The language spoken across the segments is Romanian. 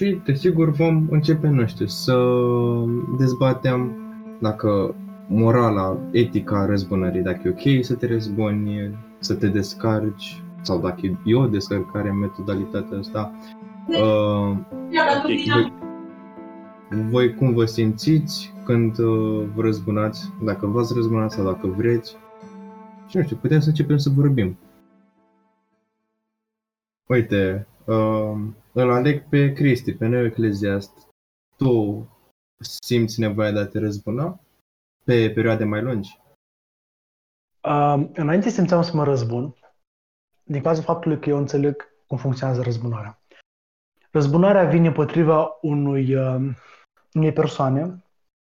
Și, desigur, vom începe, nu știu, să dezbatem dacă morala, etica răzbunării, dacă e ok să te răzbuni, să te descarci, sau dacă e o descărcare în metodalitatea asta. Uh, voi, voi cum vă simțiți când uh, vă răzbunați, dacă v-ați răzbunat sau dacă vreți. Și nu știu, putem să începem să vorbim. Uite, uh, îl aleg pe Cristi, pe neoecleziast. Tu simți nevoia de a te răzbuna pe perioade mai lungi? Uh, înainte simțeam să mă răzbun, din cazul faptului că eu înțeleg cum funcționează răzbunarea. Răzbunarea vine potriva unui, uh, unei persoane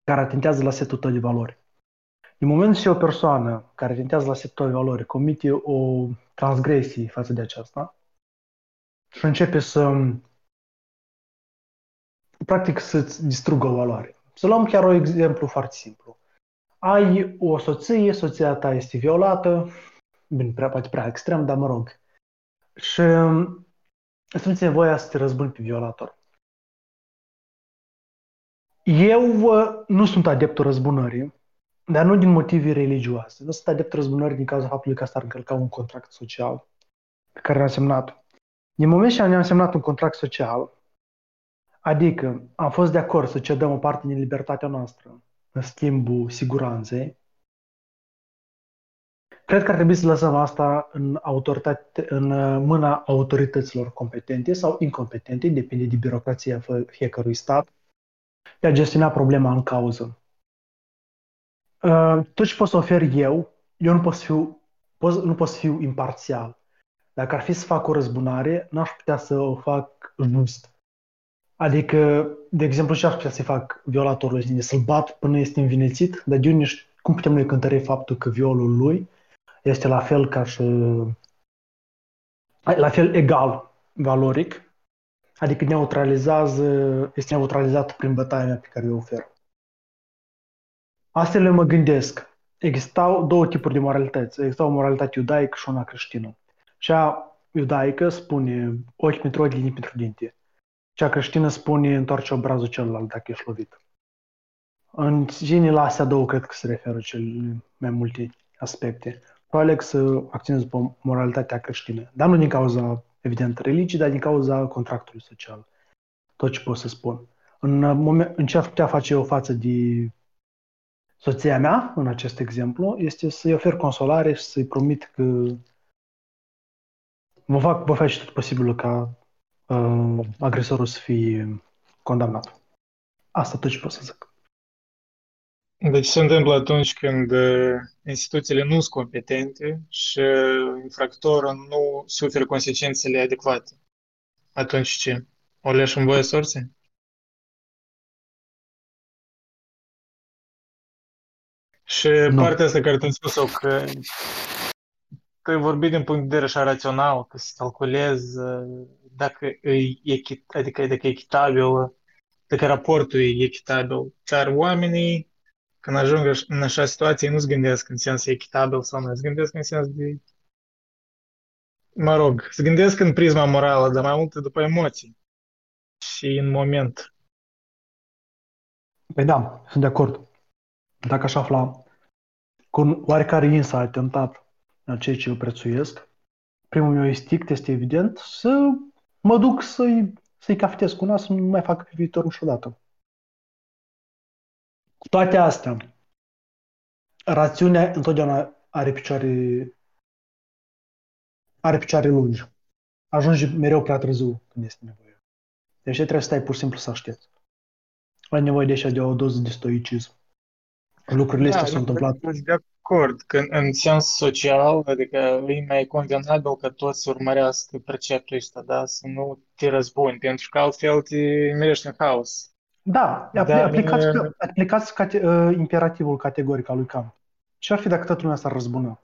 care atentează la setul tău de valori. În momentul ce o persoană care atentează la setul tău de valori comite o transgresie față de aceasta și începe să practic să-ți distrugă o valoare. Să luăm chiar un exemplu foarte simplu. Ai o soție, soția ta este violată, bine, prea, poate prea extrem, dar mă rog. Și îți simți nevoia să te răzbuni pe violator. Eu uh, nu sunt adeptul răzbunării, dar nu din motive religioase. Nu sunt adeptul răzbunării din cauza faptului că asta ar încălca un contract social pe care l-am semnat. Din moment ce ne-am semnat un contract social, adică am fost de acord să cedăm o parte din libertatea noastră în schimbul siguranței, Cred că ar trebui să lăsăm asta în, autoritate, în uh, mâna autorităților competente sau incompetente, depinde de birocrația fiecărui stat, de a gestiona problema în cauză. Uh, tot ce pot să ofer eu, eu nu pot să fiu, pot, nu pot să fiu imparțial. Dacă ar fi să fac o răzbunare, n-aș putea să o fac just. Adică, de exemplu, ce aș putea să fac violatorul să-l bat până este învinețit, dar de unde, cum putem noi cântări faptul că violul lui este la fel ca și la fel egal valoric, adică neutralizează, este neutralizat prin bătaia pe care o ofer. Astfel mă gândesc, existau două tipuri de moralități. Exista o moralitate iudaică și una creștină. Cea iudaică spune ochi pentru ochi, linii pentru dinte. Cea creștină spune întoarce obrazul celălalt dacă ești lovit. În zilele la astea două cred că se referă cel mai multe aspecte eu aleg să acționez după moralitatea creștină. Dar nu din cauza, evident, religii, dar din cauza contractului social. Tot ce pot să spun. În, moment, în ce ar putea face eu față de soția mea, în acest exemplu, este să-i ofer consolare și să-i promit că vă, fac, vă face tot posibilul ca uh, agresorul să fie condamnat. Asta tot ce pot să zic. Deci se întâmplă atunci când uh, instituțiile nu sunt competente și infractorul nu suferă consecințele adecvate. Atunci ce? O leși în voie sorții? Și nu. partea asta care te-am spus-o că că vorbi din punct de vedere așa rațional, că se calculez dacă e, echit, adică dacă e echitabil, dacă raportul e echitabil. Dar oamenii când ajung în așa situație, nu-ți gândesc în sens echitabil sau nu, îți gândesc în sens de... Mă rog, se gândesc în prisma morală, dar mai mult după emoții și în moment. Păi da, sunt de acord. Dacă aș afla cu un oarecare insight tentat la ceea ce eu prețuiesc, primul meu instinct este evident să mă duc să-i, să-i cafetez cu nas, să nu mai fac pe viitor niciodată. Cu toate astea, rațiunea întotdeauna are picioare, are picioare lungi. Ajunge mereu prea târziu când este nevoie. Deci trebuie să stai pur și simplu să aștepți. Ai nevoie de așa de o doză de stoicism. Lucrurile da, astea s-au întâmplat. De acord, că în sens social, adică e mai convenabil că toți să urmărească preceptul ăsta, da? Să nu te răzbuni, pentru că altfel te mirești în haos. Da, Dar, aplicați, aplicați cate, uh, imperativul categoric al lui Kant. Ce ar fi dacă toată lumea s-ar răzbuna?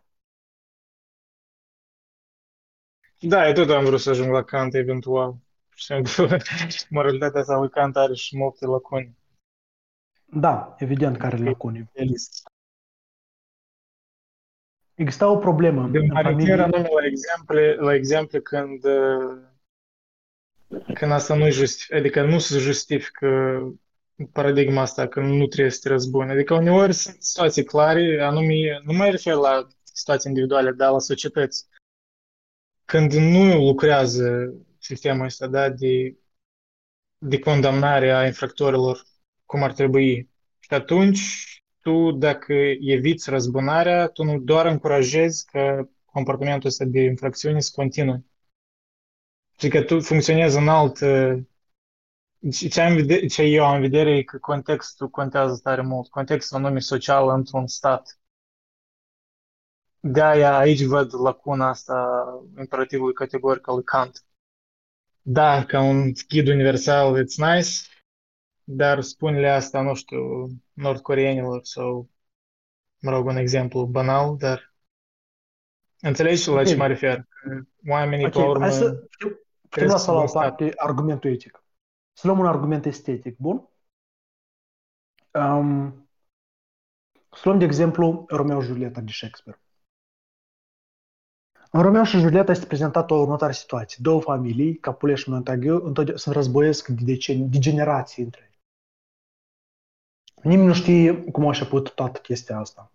Da, eu tot am vrut să ajung la Kant eventual. Și moralitatea asta lui Kant are și multe lacune. Da, evident că are lacune. Exista o problemă. De în familie... la exemple, la exemple când uh, când asta nu justifică, adică nu se justifică paradigma asta că nu trebuie să te răzbuni. Adică uneori sunt situații clare, anume, nu mai refer la situații individuale, dar la societăți. Când nu lucrează sistemul ăsta da, de, de condamnare a infractorilor cum ar trebui. Și atunci, tu, dacă eviți răzbunarea, tu nu doar încurajezi că comportamentul ăsta de infracțiune să continue. Și că tu funcționezi în alt... Ce, am vedere, ce eu am în vedere e că contextul contează tare mult. Contextul anume social într-un stat. De-aia aici văd lacuna asta imperativului categoric al Kant. Da, ca un ghid universal, it's nice, dar spune-le asta, nu știu, nordcoreenilor sau, mă rog, un exemplu banal, dar înțelegi okay. la ce mă refer? Oamenii, okay. pe urmă, Hai să putem lăsa la o parte argumentul etic. Să luăm un argument estetic, bun? Um, să luăm, de exemplu, Romeo și Julieta de Shakespeare. În Romeo și Julieta este prezentată o următoare situație. Două familii, Capulet și Montague, sunt războiesc de, decenii, de generații între ei. Nimeni nu știe cum a început toată chestia asta.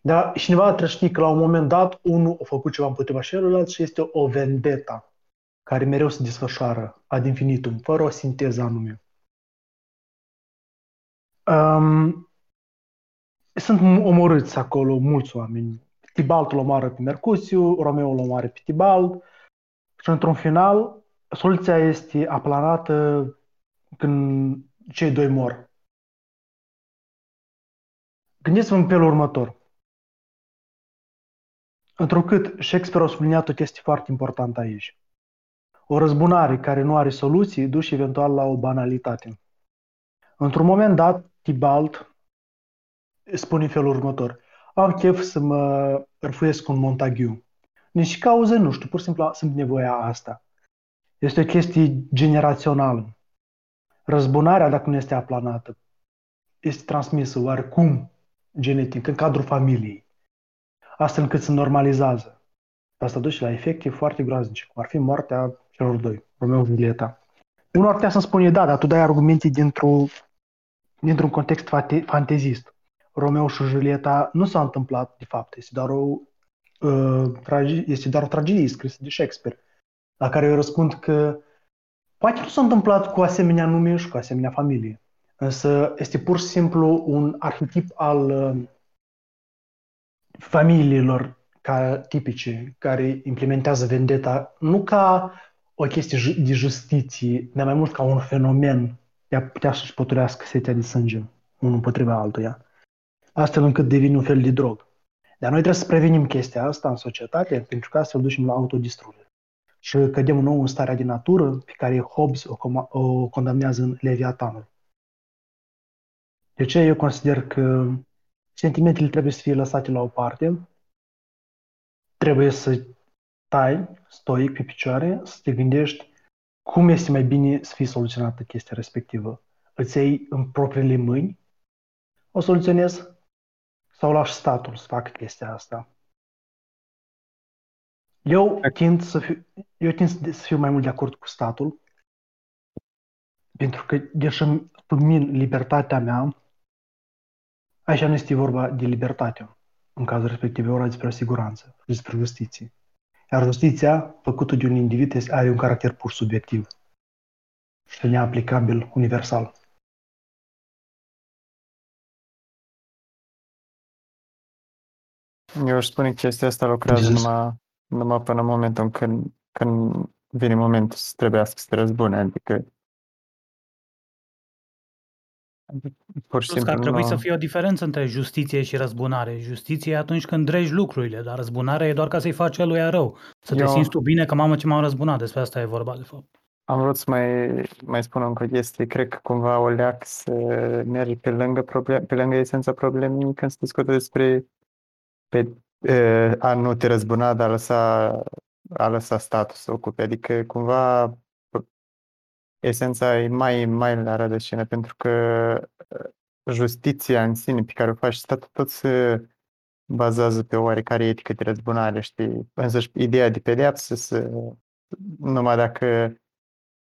Dar cineva trebuie ști că la un moment dat unul a făcut ceva împotriva celălalt și este o vendeta care mereu se desfășoară ad infinitum, fără o sinteză anume. Um, sunt omorâți acolo mulți oameni. Tibalt îl omoară pe Mercuțiu, Romeo îl omoară pe Tibalt și într-un final soluția este aplanată când cei doi mor. Gândiți-vă în felul următor. Întrucât Shakespeare a subliniat o chestie foarte importantă aici. O răzbunare care nu are soluții duce eventual la o banalitate. Într-un moment dat, Tibalt spune în felul următor. Am chef să mă răfuiesc un Montague. Nici cauză, nu știu, pur și simplu sunt nevoia asta. Este o chestie generațională. Răzbunarea, dacă nu este aplanată, este transmisă oarecum genetic în cadrul familiei, astfel încât se normalizează. Asta duce la efecte foarte groaznice, cum ar fi moartea celor doi, Romeo și Julieta. Unul ar putea să-mi spune, da, dar tu dai argumente dintr-un, dintr-un context fante- fantezist. Romeo și Julieta nu s-a întâmplat, de fapt, este doar o, uh, trage- este doar o tragedie scrisă de Shakespeare, la care eu răspund că poate nu s-a întâmplat cu asemenea nume și cu asemenea familie, însă este pur și simplu un arhetip al uh, familiilor ca tipice, care implementează vendeta nu ca o chestie de justiție, dar mai mult ca un fenomen de a putea să-și poturească setea de sânge unul împotriva altuia, astfel încât devine un fel de drog. Dar noi trebuie să prevenim chestia asta în societate, pentru că astfel ducem la autodistrugere. Și cădem nou în starea de natură pe care Hobbes o, com- o condamnează în Leviatanul. De ce eu consider că sentimentele trebuie să fie lăsate la o parte, trebuie să stai stoic pe picioare, să te gândești cum este mai bine să fie soluționată chestia respectivă. Îți iei în propriile mâini, o soluționezi sau lași statul să facă chestia asta. Eu tind să fiu, eu tind să fiu mai mult de acord cu statul, pentru că, deși min libertatea mea, aici nu este vorba de libertate. În cazul respectiv, e vorba despre siguranță, despre justiție. Iar justiția, făcută de un individ, are un caracter pur subiectiv și neaplicabil universal. Eu aș spune că chestia asta lucrează numai, numai până în momentul când, când vine momentul să trebuiască să te răzbune, adică Pur și simplu, că ar trebui nu... să fie o diferență între justiție și răzbunare. Justiție e atunci când dregi lucrurile, dar răzbunarea e doar ca să-i faci lui rău. Să te Eu... simți tu bine că mamă ce m-am răzbunat, despre asta e vorba de fapt. Am vrut să mai, mai spun încă o chestie. Cred că cumva o leac să mergi pe lângă, problem, pe lângă esența problemei când se discută despre pe, a nu te răzbuna, dar a lăsa, a lăsa statul să ocupe. Adică cumva esența e mai, mai la rădăcină, pentru că justiția în sine pe care o faci statul tot se bazează pe oarecare etică de răzbunare, știi? Însă ideea de pedeapsă, să, numai dacă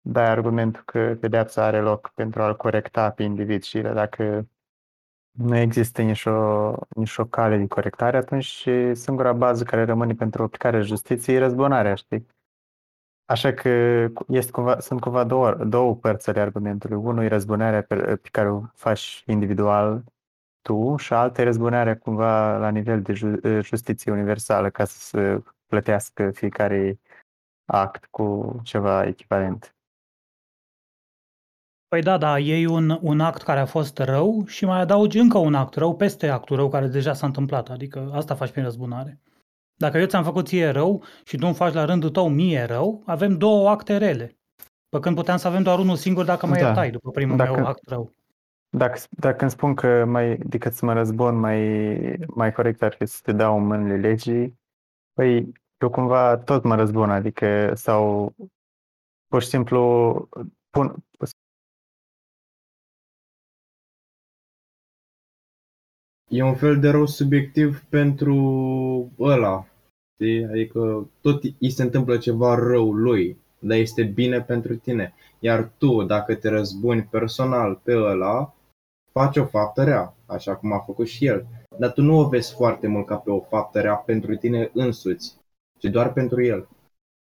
dai argumentul că pedeapsa are loc pentru a-l corecta pe individ și dacă nu există nicio, nicio cale de corectare, atunci singura bază care rămâne pentru aplicarea justiției e răzbunarea, știi? Așa că este cumva, sunt cumva două, două părți ale argumentului. Unul e răzbunarea pe, pe care o faci individual tu și alta e răzbunarea cumva la nivel de ju, justiție universală ca să se plătească fiecare act cu ceva echivalent. Păi da, da, iei un, un act care a fost rău și mai adaugi încă un act rău peste actul rău care deja s-a întâmplat. Adică asta faci prin răzbunare. Dacă eu ți-am făcut ție rău și tu îmi faci la rândul tău mie rău, avem două acte rele. Pe când puteam să avem doar unul singur dacă mă da. iertai după primul dacă, meu act rău. Dacă, dacă îmi spun că mai, decât să mă răzbun, mai, mai corect ar fi să te dau în mâinile legii, păi eu cumva tot mă răzbun, adică sau pur și simplu pun, e un fel de rău subiectiv pentru ăla. Știi? Adică tot îi se întâmplă ceva rău lui, dar este bine pentru tine. Iar tu, dacă te răzbuni personal pe ăla, faci o faptă rea, așa cum a făcut și el. Dar tu nu o vezi foarte mult ca pe o faptă rea pentru tine însuți, ci doar pentru el.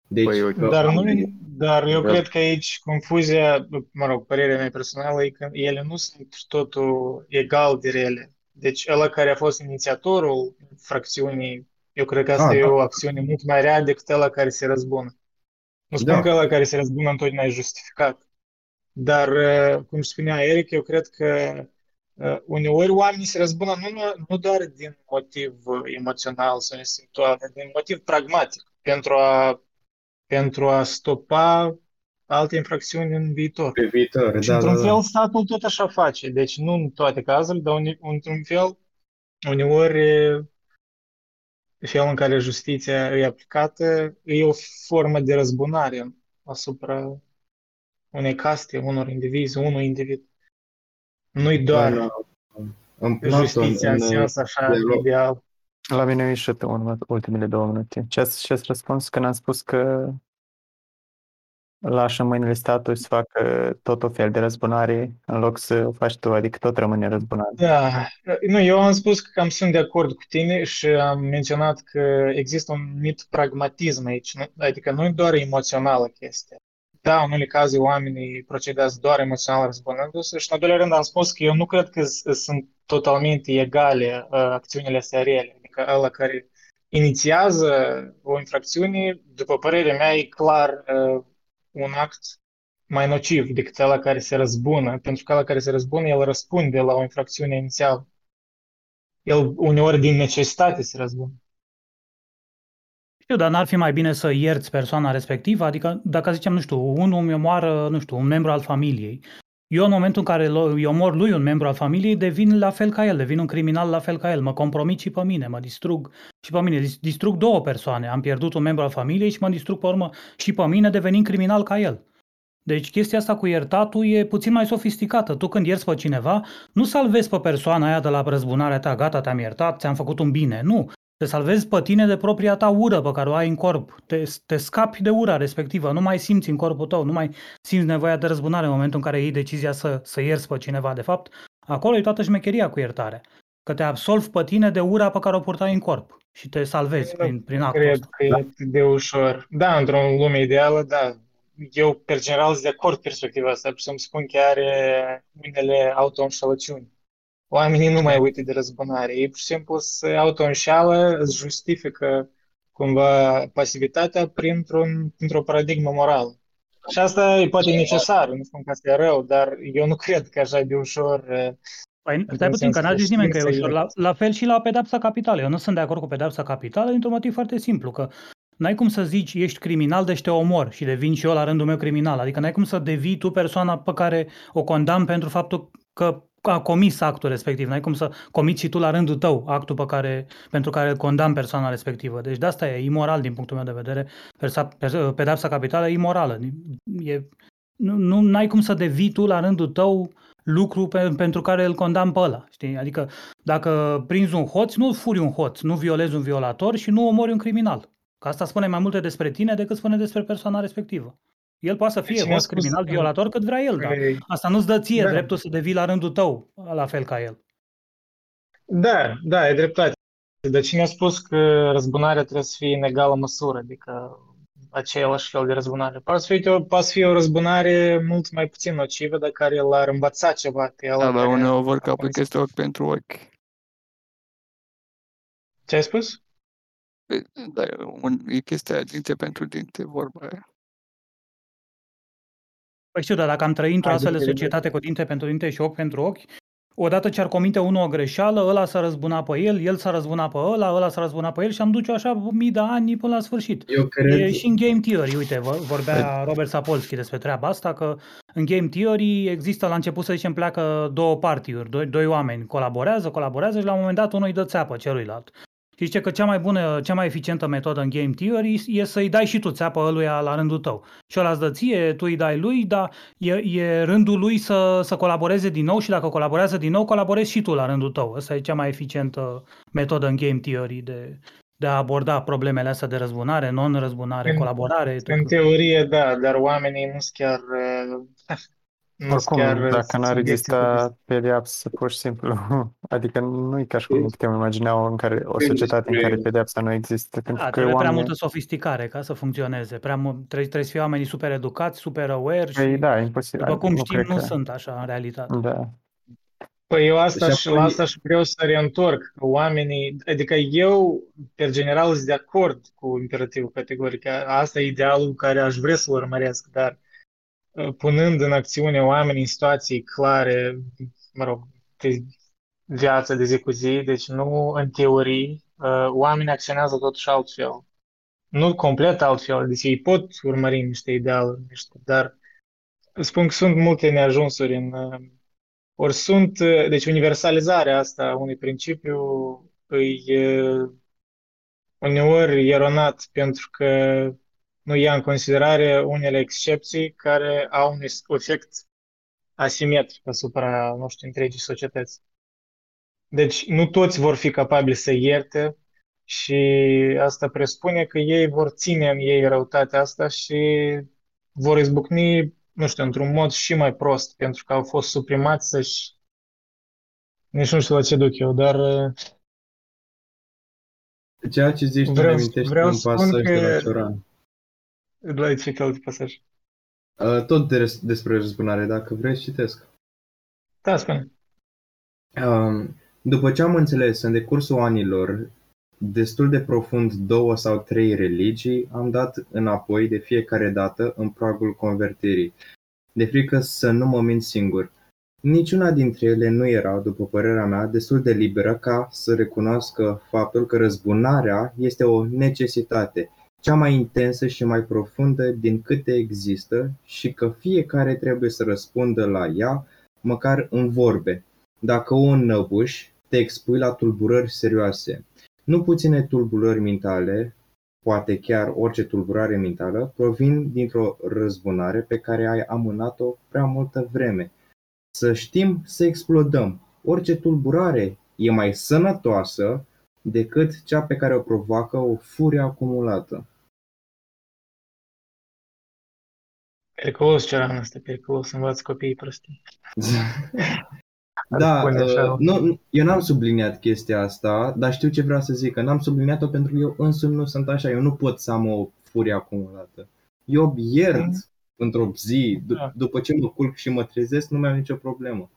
Deci, păi, dar, nu, dar eu da. cred că aici confuzia, mă rog, părerea mea personală e că ele nu sunt totul egal de rele. Deci ăla care a fost inițiatorul fracțiunii, eu cred că asta ah, e da. o acțiune mult mai rea decât ăla care se răzbună. Nu spun da. că ăla care se răzbună întotdeauna e justificat. Dar, uh, cum spunea Eric, eu cred că uh, uneori oamenii se răzbună nu, nu doar din motiv emoțional sau instinctual, dar din motiv pragmatic, pentru a, pentru a stopa alte infracțiuni în viitor. Pe viitor, și da, într-un da, fel statul tot așa face. Deci nu în toate cazurile, dar într-un fel uneori felul în care justiția e aplicată e o formă de răzbunare asupra unei caste, unor indivizi, unui individ. Nu-i da, doar da, în justiția în, în sens așa ideal. La mine a ieșit în ultimele două minute. Ce ați răspuns când am spus că lași în mâinile statului să facă tot o fel de răzbunare în loc să o faci tu, adică tot rămâne răzbunare. Da, nu, eu am spus că cam sunt de acord cu tine și am menționat că există un mit pragmatism aici, adică nu e doar emoțională chestia. Da, în unele cazuri oamenii procedează doar emoțional răzbunându-se și în al doilea rând am spus că eu nu cred că sunt totalmente egale uh, acțiunile astea reale, adică ăla care inițiază o infracțiune, după părerea mea, e clar uh, un act mai nociv decât ăla care se răzbună, pentru că ăla care se răzbună, el răspunde la o infracțiune inițială. El uneori din necesitate se răzbună. Știu, dar n-ar fi mai bine să ierți persoana respectivă? Adică, dacă zicem, nu știu, unul îmi omoară, nu știu, un membru al familiei. Eu, în momentul în care îi omor lui un membru al familiei, devin la fel ca el, devin un criminal la fel ca el. Mă compromit și pe mine, mă distrug și pe mine. Distrug două persoane. Am pierdut un membru al familiei și mă distrug pe urmă și pe mine, devenind criminal ca el. Deci chestia asta cu iertatul e puțin mai sofisticată. Tu când ierți pe cineva, nu salvezi pe persoana aia de la răzbunarea ta, gata, te-am iertat, ți-am făcut un bine. Nu. Te salvezi pe tine de propria ta ură pe care o ai în corp. Te, te scapi de ura respectivă, nu mai simți în corpul tău, nu mai simți nevoia de răzbunare în momentul în care iei decizia să, să ierți pe cineva. De fapt, acolo e toată șmecheria cu iertare. Că te absolvi pe tine de ura pe care o purtai în corp și te salvezi prin, prin actul Cred ăsta. că e de ușor. Da, într-o lume ideală, da. Eu, pe general, sunt de acord perspectiva asta, să-mi spun că are unele auto-înșelăciuni oamenii nu mai uită de răzbunare. Ei pur și simplu se auto-înșeală, îți justifică cumva pasivitatea printr-un, printr-o paradigmă morală. Și asta e poate necesar, nu spun că asta e rău, dar eu nu cred că așa de ușor Păi, stai puțin, că n-a zis nimeni că e ușor. La, la fel și la pedapsa capitală. Eu nu sunt de acord cu pedapsa capitală dintr-un motiv foarte simplu, că n-ai cum să zici ești criminal, deci te omor și devin și eu la rândul meu criminal. Adică n-ai cum să devii tu persoana pe care o condamn pentru faptul că a comis actul respectiv. N-ai cum să comiți și tu la rândul tău actul pe care, pentru care îl condamn persoana respectivă. Deci de asta e imoral din punctul meu de vedere. Pedapsa capitală e imorală. E, nu, nu ai cum să devii tu la rândul tău lucru pe, pentru care îl condamn pe ăla. Știi? Adică dacă prinzi un hoț, nu furi un hoț, nu violezi un violator și nu omori un criminal. Că asta spune mai multe despre tine decât spune despre persoana respectivă. El poate să fie deci fost criminal, violator cât vrea el, dar păi, asta nu-ți dă ție da. dreptul să devii la rândul tău la fel ca el. Da, da, e dreptate. Dar cine a spus că răzbunarea trebuie să fie în egală măsură, adică același fel de răzbunare? Poate să fie, poate să fie o răzbunare mult mai puțin nocivă, dar care l-ar învăța ceva pe el. Da, dar uneori vor capul că este ochi pentru ochi. Ce ai spus? Păi, da, un, e chestia dinte pentru dinte, vorba aia. Păi știu, dar dacă am trăit într-o astfel de societate cu dinte pentru dinte și ochi pentru ochi, odată ce ar comite unul o greșeală, ăla s-a răzbunat pe el, el s-a răzbunat pe ăla, ăla s-a răzbunat pe el și am duce așa mii de ani până la sfârșit. Eu cred... E și în Game Theory, uite, vorbea Robert Sapolsky despre treaba asta, că în Game Theory există la început, să zicem, pleacă două partiuri, doi, doi oameni, colaborează, colaborează și la un moment dat unul îi dă țeapă celuilalt. Și zice că cea mai bună, cea mai eficientă metodă în game theory e să-i dai și tu țeapă ăluia la rândul tău. Și ăla îți dă ție, tu îi dai lui, dar e, e rândul lui să, să colaboreze din nou și dacă colaborează din nou, colaborezi și tu la rândul tău. Asta e cea mai eficientă metodă în game theory de, de a aborda problemele astea de răzbunare, non-răzbunare, în, colaborare. În teorie, da, dar oamenii nu sunt chiar oricum, chiar dacă n-ar exista pedeapsă, pur și simplu, adică nu e ca și cum putem imagina o, în care, o societate în care pedeapsa nu există. Pentru da, că trebuie oamenii... prea multă sofisticare ca să funcționeze. Prea, trebuie, trebuie să fie oamenii super educați, super aware păi, și, da, imposibil. după cum nu știm, nu că... sunt așa în realitate. Da. Păi eu asta, și, apoi... asta și vreau să reîntorc. Oamenii, adică eu, pe general, sunt de acord cu imperativul categoric. Asta e idealul care aș vrea să-l urmăresc, dar punând în acțiune oamenii în situații clare, mă rog, de viață de zi cu zi, deci nu în teorii, uh, oamenii acționează totuși altfel. Nu complet altfel, deci ei pot urmări niște idealuri, niște, dar spun că sunt multe neajunsuri în... Uh, ori sunt, uh, deci universalizarea asta unui principiu îi uneori eronat pentru că nu ia în considerare unele excepții care au un efect asimetric asupra, nu știu, întregii societăți. Deci nu toți vor fi capabili să ierte și asta presupune că ei vor ține în ei răutatea asta și vor izbucni, nu știu, într-un mod și mai prost, pentru că au fost suprimați să-și... Nici nu știu la ce duc eu, dar... Ceea ce zici vreau, tu amintește vreau un pasaj că... de la Cioran. La ce alt pasaj? Uh, tot de, despre răzbunare, dacă vreți, citesc. Da, spune. Uh, după ce am înțeles în decursul anilor destul de profund două sau trei religii, am dat înapoi de fiecare dată în pragul convertirii, de frică să nu mă mint singur. Niciuna dintre ele nu era, după părerea mea, destul de liberă ca să recunoască faptul că răzbunarea este o necesitate, cea mai intensă și mai profundă din câte există și că fiecare trebuie să răspundă la ea, măcar în vorbe. Dacă o înnăbuși, te expui la tulburări serioase. Nu puține tulburări mentale, poate chiar orice tulburare mentală, provin dintr-o răzbunare pe care ai amânat-o prea multă vreme. Să știm să explodăm. Orice tulburare e mai sănătoasă decât cea pe care o provoacă o furie acumulată. Periculos ce ăsta, este periculos, învață copiii prostii. da, uh, nu, eu n-am subliniat chestia asta, dar știu ce vreau să zic, că n-am subliniat-o pentru că eu însumi nu sunt așa, eu nu pot să am o furie acumulată. Eu iert mm. într-o zi, d- da. după ce mă culc și mă trezesc, nu mai am nicio problemă.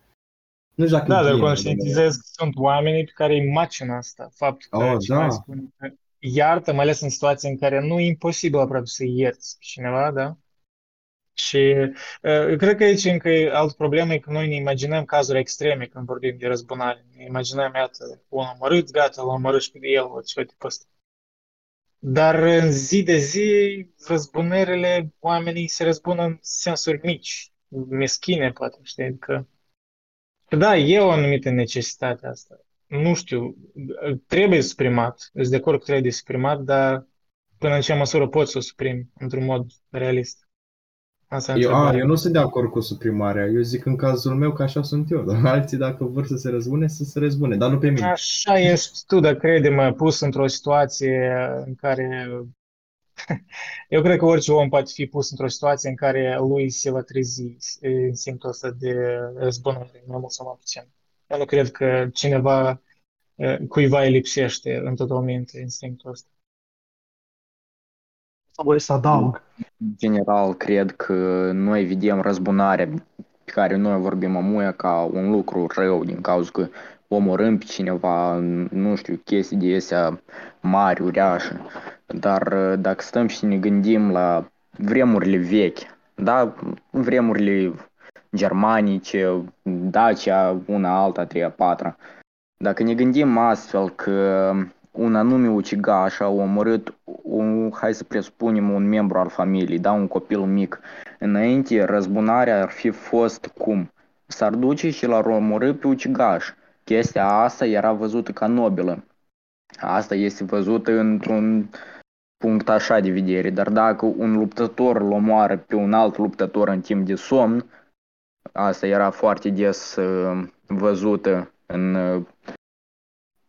Nu știu dacă da, dar conștientizez că sunt oamenii pe care îi macină asta. Faptul că oh, da. spune că iartă, mai ales în situații în care nu e imposibil aproape să ierți cineva, da? Și eu cred că aici încă e altă problemă, e că noi ne imaginăm cazuri extreme când vorbim de răzbunare. Ne imaginăm, iată, un omorât, gata, l omorât și pe el, ceva tipul ăsta. Dar în zi de zi, răzbunările, oamenii se răzbună în sensuri mici, meschine, poate, știi, că... Da, e o anumită necesitate asta. Nu știu, trebuie suprimat, îți de acord că trebuie suprimat, dar până în ce măsură poți să o suprimi într-un mod realist. Asta eu, a, eu nu sunt de acord cu suprimarea. Eu zic în cazul meu că așa sunt eu. Dar alții dacă vor să se răzbune, să se răzbune. Dar nu pe mine. Așa ești tu, dar crede-mă, pus într-o situație în care Eu cred că orice om poate fi pus într-o situație în care lui se va trezi instinctul ăsta de răzbunare, mai mult sau mai puțin. Eu nu cred că cineva, cuiva îi lipsește în totalmente instinctul ăsta. Voi să adaug. În general, cred că noi vedem răzbunarea pe care noi vorbim amuia ca un lucru rău din cauza că omorâm pe cineva, nu știu, chestii de astea mari, uriașe. Dar dacă stăm și ne gândim la vremurile vechi, da, vremurile germanice, Dacia, una, alta, treia, patra, dacă ne gândim astfel că un anume ucigaș a omorât, un, hai să presupunem, un membru al familiei, da, un copil mic. Înainte, răzbunarea ar fi fost cum? S-ar duce și l-ar omorâ pe ucigaș. Chestia asta era văzută ca nobilă. Asta este văzută într-un punct așa de vedere, dar dacă un luptător îl omoară pe un alt luptător în timp de somn, asta era foarte des uh, văzută în uh,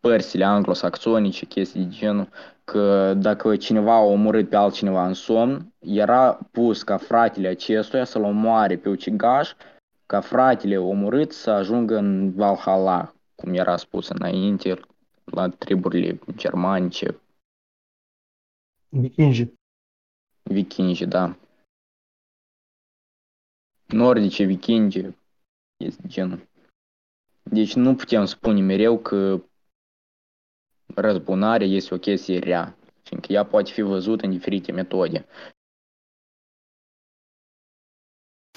părțile anglosaxonice, chestii de genul, că dacă cineva a omorât pe altcineva în somn, era pus ca fratele acestuia să-l omoare pe ucigaș, ca fratele omorât să ajungă în Valhalla, cum era spus înainte, la triburile germanice. Vikingi. Vikingi, da. Nordice, vikingi, este genul. Deci nu putem spune mereu că răzbunarea este o chestie rea, fiindcă ea poate fi văzută în diferite metode.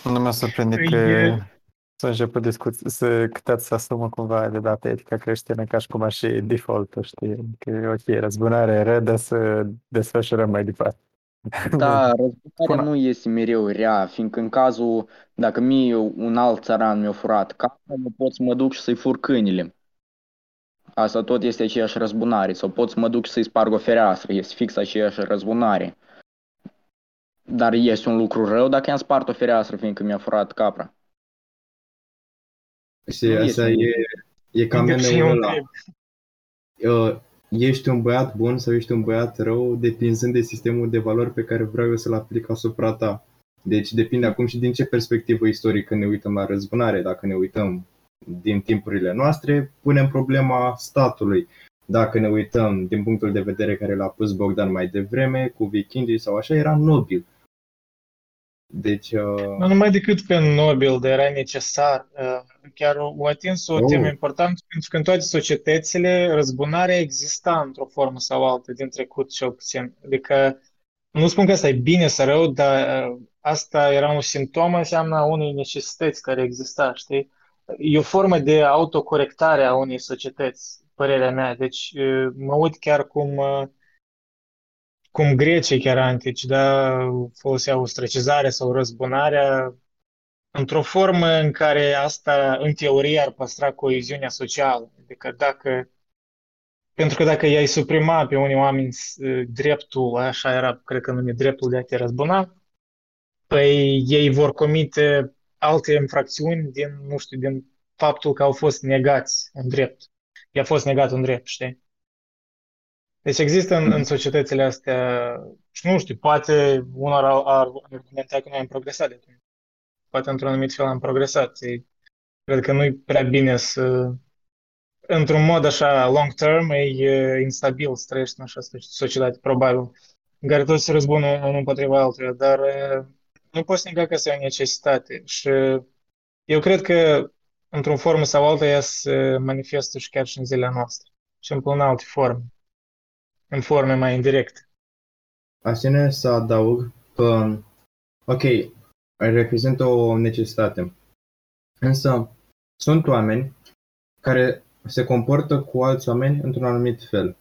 Nu mă surprinde că să înceapă discuții, să câteați să asumă cumva de data etica creștină ca și cum ar și default știi? Că ok, răzbunarea e rea, să desfășurăm mai departe. Da, răzbunarea nu este mereu rea, fiindcă în cazul, dacă mie un alt țăran mi-a furat capul, pot să mă duc și să-i fur câinile. Asta tot este aceeași răzbunare. Sau pot să mă duc să-i sparg o fereastră. Este fix aceeași răzbunare. Dar este un lucru rău dacă i-am spart o fereastră fiindcă mi-a furat capra. Și asta e, e ca meme ăla. Uh, ești un băiat bun sau ești un băiat rău depinzând de sistemul de valori pe care vreau eu să-l aplic asupra ta. Deci depinde acum și din ce perspectivă istorică ne uităm la răzbunare. Dacă ne uităm din timpurile noastre, punem problema statului. Dacă ne uităm din punctul de vedere care l-a pus Bogdan mai devreme, cu vikingii sau așa, era nobil. Deci, uh... Nu numai decât pe nobil, dar era necesar. Uh, chiar o atins o oh. temă importantă, pentru că în toate societățile răzbunarea exista într-o formă sau altă din trecut cel puțin. Adică nu spun că asta e bine sau rău, dar uh, asta era un simptom, înseamnă unei necesități care exista, știi? e o formă de autocorectare a unei societăți, părerea mea. Deci mă uit chiar cum, cum grecii chiar antici, da, foloseau ostracizarea sau răzbunarea într-o formă în care asta, în teorie, ar păstra coeziunea socială. Adică dacă pentru că dacă i-ai suprima pe unii oameni dreptul, așa era, cred că numit dreptul de a te răzbuna, păi ei vor comite alte infracțiuni din, nu știu, din faptul că au fost negați în drept. I-a fost negat un drept, știi? Deci există în, în societățile astea, și nu știu, poate unor ar, ar argumenta că noi am progresat de atunci. Poate într-un anumit fel am progresat. E, cred că nu e prea bine să, într-un mod așa long term, e instabil să trăiești în așa societate, probabil, în care toți se răzbună unul împotriva altuia, dar nu poți nega că este o necesitate și eu cred că într-o formă sau alta ea se manifestă și chiar și în zilele noastre și în alte forme, în forme mai indirecte. Aș să adaug că, ok, reprezintă o necesitate, însă sunt oameni care se comportă cu alți oameni într-un anumit fel.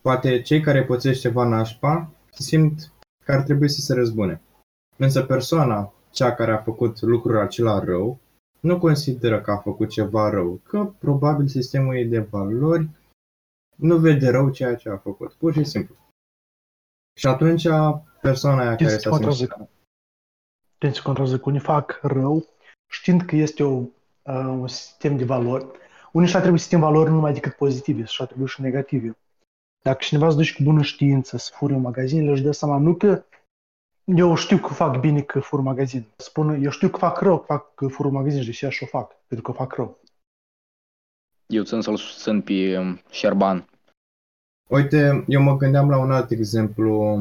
Poate cei care pățesc ceva nașpa simt că ar trebui să se răzbune. Însă persoana, cea care a făcut lucrul acela rău, nu consideră că a făcut ceva rău, că probabil sistemul ei de valori nu vede rău ceea ce a făcut, pur și simplu. Și atunci persoana aia care s-a simțit... Deci contrazic, unii fac rău știind că este o, uh, un sistem de valori. Unii și-a trebuit sistem valori nu numai decât pozitive, și-a trebuit și negative. Dacă cineva se duce cu bună știință să fure un magazin, își dă seama nu că eu știu că fac bine că fur magazin. Spun, eu știu că fac rău că fac că fur magazin și de și o fac, pentru că fac rău. Eu țin să-l susțin pe um, Șerban. Uite, eu mă gândeam la un alt exemplu.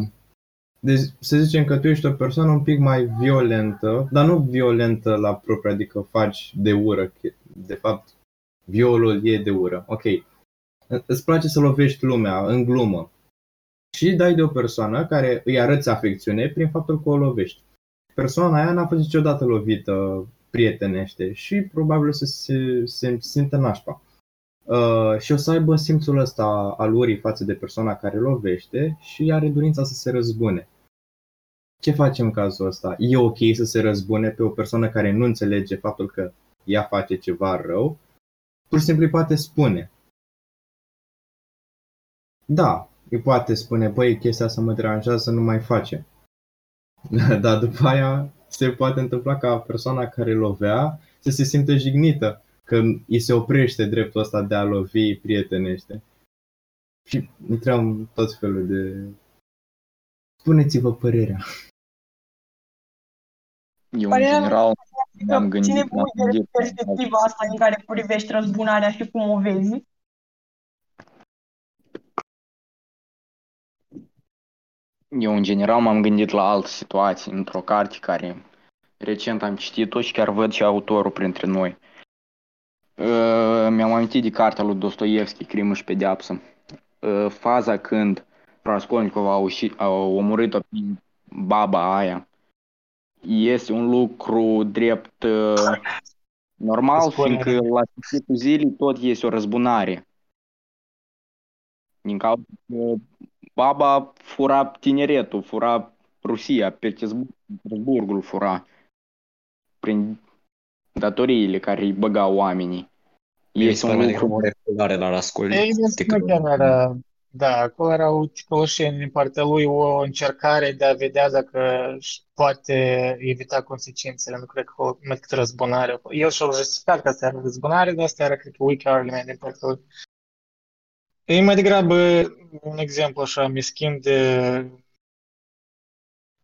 Deci, să zicem că tu ești o persoană un pic mai violentă, dar nu violentă la propriu, adică faci de ură. De fapt, violul e de ură. Ok. Îți place să lovești lumea în glumă și dai de o persoană care îi arăți afecțiune prin faptul că o lovești. Persoana aia n-a fost niciodată lovită prietenește și probabil să se, se simtă nașpa. Uh, și o să aibă simțul ăsta al urii față de persoana care lovește și are dorința să se răzbune. Ce facem în cazul ăsta? E ok să se răzbune pe o persoană care nu înțelege faptul că ea face ceva rău? Pur și simplu poate spune. Da, îi poate spune, băi, chestia asta mă deranjează, nu mai face. Dar după aia se poate întâmpla ca persoana care lovea să se simtă jignită că îi se oprește dreptul ăsta de a lovi prietenește. Și intrăm tot felul de... Spuneți-vă părerea. Eu, în general, am gândit... Ține de perspectiva asta în care privești răzbunarea și cum o vezi. Eu, în general, m-am gândit la alte situații într-o carte care recent am citit-o și chiar văd și autorul printre noi. Uh, mi-am amintit de cartea lui Dostoevski, Crimă și Pedeapsă. Uh, faza când Raskolnikov a, uși, a omorât-o pe baba aia este un lucru drept uh, normal, fiindcă la sfârșitul zilei tot este o răzbunare. Din cauza că baba fura tineretul, fura Rusia, Petersburgul fura prin datoriile care îi băgau oamenii. Este un lucru regulare la Raskolnikov. Era, da, acolo era o ticăloșenie din partea lui, o încercare de a vedea dacă poate evita consecințele. Nu cred că mai cât răzbunare. El și-a justificat că asta era răzbunare, dar asta era, cred că, weak argument din partea lui. E mai degrabă un exemplu așa meschin de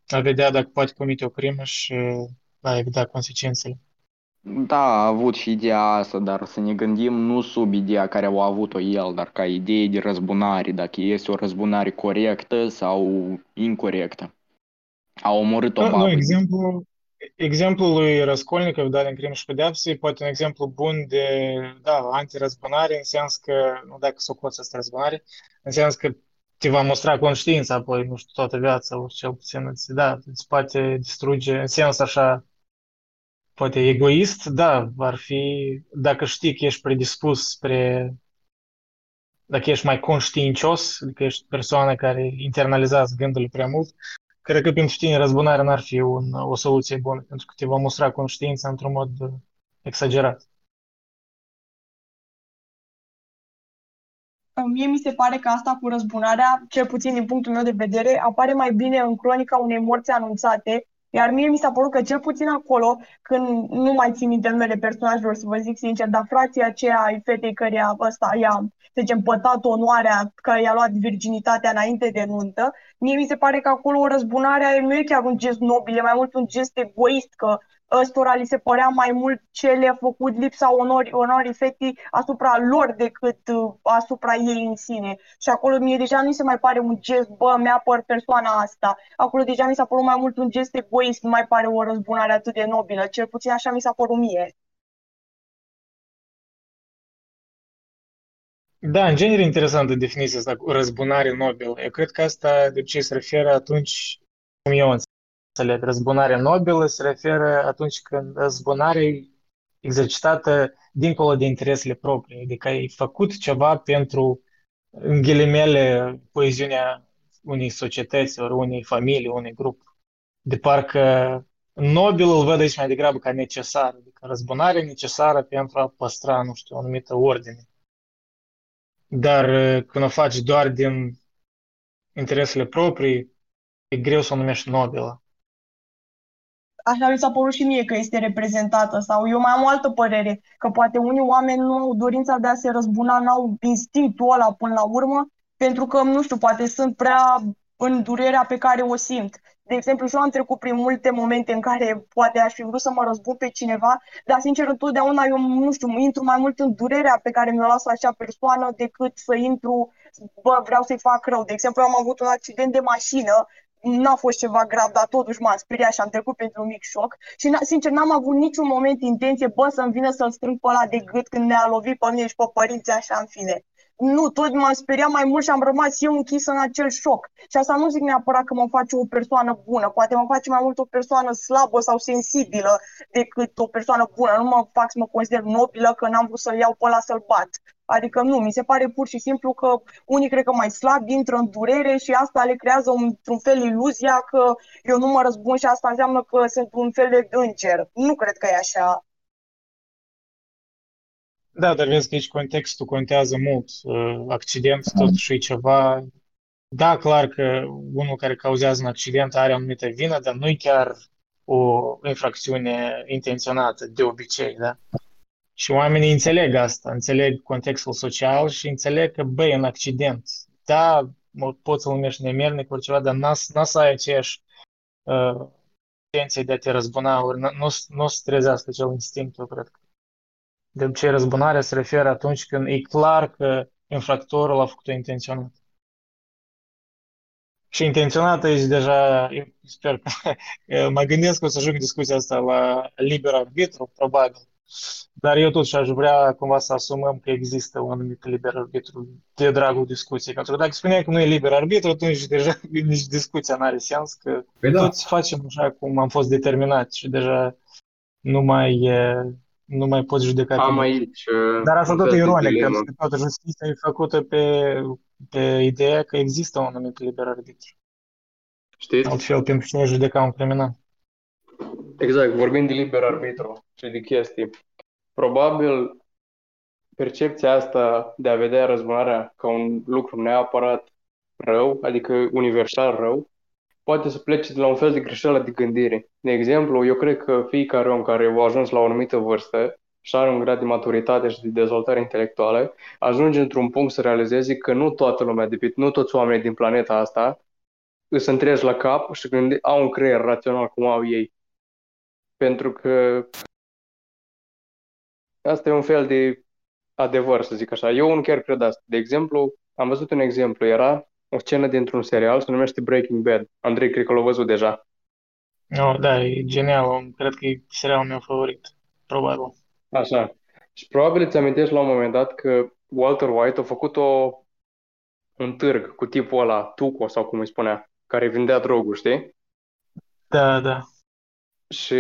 a vedea dacă poate comite o crimă și a evita consecințele. Da, a avut și ideea asta, dar să ne gândim nu sub ideea care au avut-o el, dar ca idee de răzbunare, dacă este o răzbunare corectă sau incorrectă. A omorât o da, babă. Nu, exemplu, exemplul lui Raskolnikov, da, din Crimă și Pedeapsă, poate un exemplu bun de, da, antirăzbunare, în sens că, nu dacă s-o coți asta răzbunare, în sens că te va mustra conștiința apoi, nu știu, toată viața, cel puțin, îți, da, îți poate distruge, în sens așa, poate egoist, da, ar fi, dacă știi că ești predispus spre, dacă ești mai conștiincios, adică ești persoană care internalizează gândurile prea mult, cred că pentru tine răzbunarea n-ar fi un, o soluție bună, pentru că te va mustra conștiința într-un mod exagerat. Mie mi se pare că asta cu răzbunarea, cel puțin din punctul meu de vedere, apare mai bine în cronica unei morți anunțate iar mie mi s-a părut că cel puțin acolo, când nu mai țin minte numele personajelor, să vă zic sincer, dar frații aceea ai fetei care ăsta i-a, să zicem, pătat onoarea, că i-a luat virginitatea înainte de nuntă, mie mi se pare că acolo o răzbunare nu e chiar un gest nobil, e mai mult un gest egoist, că ăstora li se părea mai mult ce le-a făcut lipsa onori, onorii fetii asupra lor decât uh, asupra ei în sine. Și acolo mie deja nu se mai pare un gest, bă, mi-apăr persoana asta. Acolo deja mi s-a părut mai mult un gest egoist, nu mai pare o răzbunare atât de nobilă. Cel puțin așa mi s-a părut mie. Da, în genere interesantă definiția asta cu răzbunare nobilă. Eu cred că asta de ce se referă atunci, cum eu înțeleg, răzbunarea nobilă se referă atunci când răzbunarea e exercitată dincolo de interesele proprii, adică ai făcut ceva pentru, în ghilimele, coeziunea unei societăți, ori unei familii, unui grup. De parcă nobil îl văd aici mai degrabă ca necesar, adică răzbunare necesară pentru a păstra, nu știu, o anumită ordine. Dar când o faci doar din interesele proprii, e greu să o numești nobilă așa mi s-a părut și mie că este reprezentată sau eu mai am o altă părere, că poate unii oameni nu au dorința de a se răzbuna, n-au instinctul ăla până la urmă pentru că, nu știu, poate sunt prea în durerea pe care o simt. De exemplu, și eu am trecut prin multe momente în care poate aș fi vrut să mă răzbun pe cineva, dar sincer întotdeauna eu, nu știu, intru mai mult în durerea pe care mi-o lasă acea persoană decât să intru, bă, vreau să-i fac rău. De exemplu, am avut un accident de mașină n-a fost ceva grav, dar totuși m-am speriat și am trecut pentru un mic șoc. Și, sincer, n-am avut niciun moment intenție, bă, să-mi vină să-l strâng pe ăla de gât când ne-a lovit pe mine și pe părinții așa în fine nu, tot m-am speriat mai mult și am rămas eu închis în acel șoc. Și asta nu zic neapărat că mă face o persoană bună, poate mă face mai mult o persoană slabă sau sensibilă decât o persoană bună. Nu mă fac să mă consider nobilă că n-am vrut să-l iau pe ăla să-l bat. Adică nu, mi se pare pur și simplu că unii cred că mai slab intră în durere și asta le creează într-un fel iluzia că eu nu mă răzbun și asta înseamnă că sunt un fel de înger. Nu cred că e așa. Da, dar vezi că aici contextul contează mult. Uh, accident totuși e ceva... Da, clar că unul care cauzează un accident are o anumită vină, dar nu e chiar o infracțiune intenționată, de obicei, da? Și oamenii înțeleg asta, înțeleg contextul social și înțeleg că, băi, un accident, da, poți să-l numești nemernic, ceva, dar n-a, n-a să ai aceeași uh, intenție de a te răzbuna, ori nu, nu, nu să trezească acel instinct, eu cred că. De obicei, răzbunarea se referă atunci când e clar că infractorul a făcut-o intenționat. Și intenționată e deja, eu sper că mă gândesc că o să ajung discuția asta la liber arbitru, probabil. Dar eu totuși aș vrea cumva să asumăm că există un anumit liber arbitru de dragul discuției. Pentru că dacă spuneai că nu e liber arbitru, atunci deja nici discuția nu are sens, că păi da. toți facem așa cum am fost determinați și deja nu mai nu mai poți judeca Am aici... Uh, Dar asta tot e ironic, pentru că toată justiția e făcută pe, pe ideea că există un anumit liber arbitru. Știți? Altfel, pentru cine judeca un criminal. Exact, vorbim de liber arbitru și de chestii. Probabil percepția asta de a vedea răzbunarea ca un lucru neapărat rău, adică universal rău, poate să plece de la un fel de greșeală de gândire. De exemplu, eu cred că fiecare om care a ajuns la o anumită vârstă și are un grad de maturitate și de dezvoltare intelectuală, ajunge într-un punct să realizeze că nu toată lumea, de nu toți oamenii din planeta asta, îți întregi la cap și gândi, au un creier rațional cum au ei. Pentru că asta e un fel de adevăr, să zic așa. Eu nu chiar cred asta. De exemplu, am văzut un exemplu, era o scenă dintr-un serial, se numește Breaking Bad. Andrei, cred că l-a văzut deja. Oh, da, e genial. Cred că e serialul meu favorit. Probabil. Așa. Și probabil îți amintești la un moment dat că Walter White a făcut o, un târg cu tipul ăla, Tuco sau cum îi spunea, care vindea droguri, știi? Da, da. Și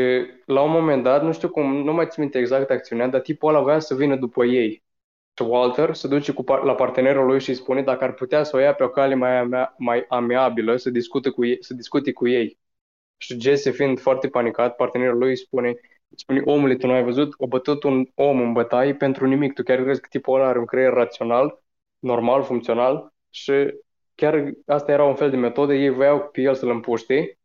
la un moment dat, nu știu cum, nu mai țin minte exact acțiunea, dar tipul ăla voia să vină după ei. Walter se duce cu, la partenerul lui și îi spune dacă ar putea să o ia pe o cale mai, amea, mai amiabilă, să discute, cu ei, să discute cu ei. Și Jesse, fiind foarte panicat, partenerul lui îi spune, spune, omule, tu nu ai văzut, o bătut un om în bătaie pentru nimic. Tu chiar crezi că tipul ăla are un creier rațional, normal, funcțional și chiar asta era un fel de metodă, ei voiau pe el să-l împuște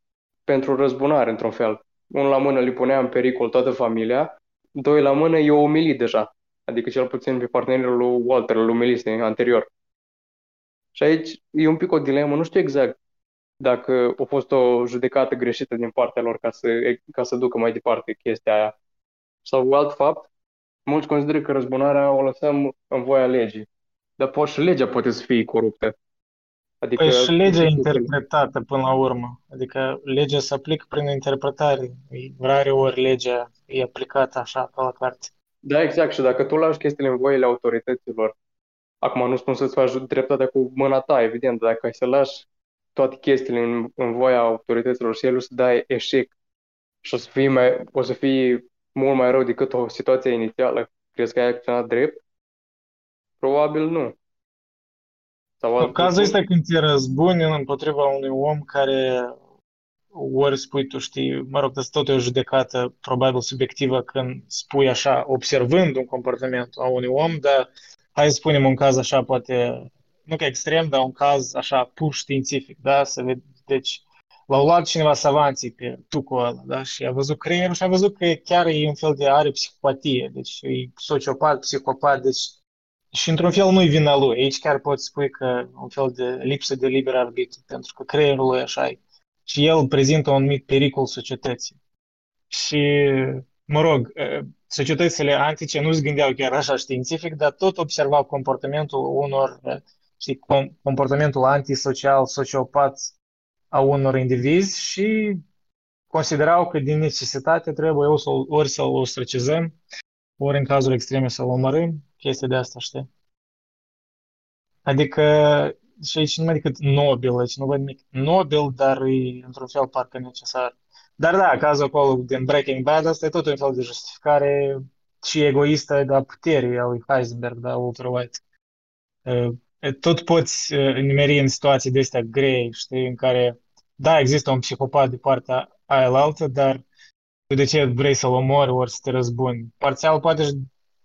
pentru răzbunare, într-un fel. Unul la mână îi punea în pericol toată familia, doi la mână i-o umilit deja adică cel puțin pe partenerul lui Walter, lui Melise, anterior. Și aici e un pic o dilemă, nu știu exact dacă a fost o judecată greșită din partea lor ca să, ca să ducă mai departe chestia aia. Sau alt fapt, mulți consideră că răzbunarea o lăsăm în voia legii. Dar poate și legea poate să fie coruptă. Adică păi și legea e interpretată până la urmă. Adică legea se aplică prin interpretare. Rare ori legea e aplicată așa pe la carte. Da, exact. Și dacă tu lași chestiile în voile autorităților, acum nu spun să-ți faci dreptatea cu mâna ta, evident, dacă ai să lași toate chestiile în, în voia autorităților și el o să dai eșec și o să fie, mai, o să fie mult mai rău decât o situație inițială, crezi că ai acționat drept? Probabil nu. Sau în cazul ăsta când te răzbuni împotriva unui om care ori spui tu, știi, mă rog, asta tot e o judecată probabil subiectivă când spui așa, observând un comportament a unui om, dar hai să spunem un caz așa, poate, nu că extrem, dar un caz așa pur științific, da, să ved, deci l-au luat cineva savanții pe tucul ăla, da, și a văzut creierul și a văzut că chiar e un fel de are psihopatie, deci e sociopat, psihopat, deci Și într-un fel nu-i vina lui. Aici chiar poți spui că un fel de lipsă de liber arbitru, pentru că creierul lui așa e. Și el prezintă un anumit pericol societății. Și, mă rog, societățile antice nu se gândeau chiar așa științific, dar tot observau comportamentul unor, și comportamentul antisocial, sociopat a unor indivizi și considerau că din necesitate trebuie ori să-l ostracizăm, ori în cazul extreme să-l omorâm, chestia de asta, știi? Adică și aici nu decât nobil, aici nu văd nimic nobil, dar e într-un fel parcă necesar. Dar da, cazul acolo din Breaking Bad, asta e tot un fel de justificare și egoistă de puterii a lui Heisenberg, da, Walter White. Tot poți nimeri în situații de astea grei, știi, în care, da, există un psihopat de partea aia la altă, dar tu de ce vrei să-l omori ori să te răzbuni? Parțial poate și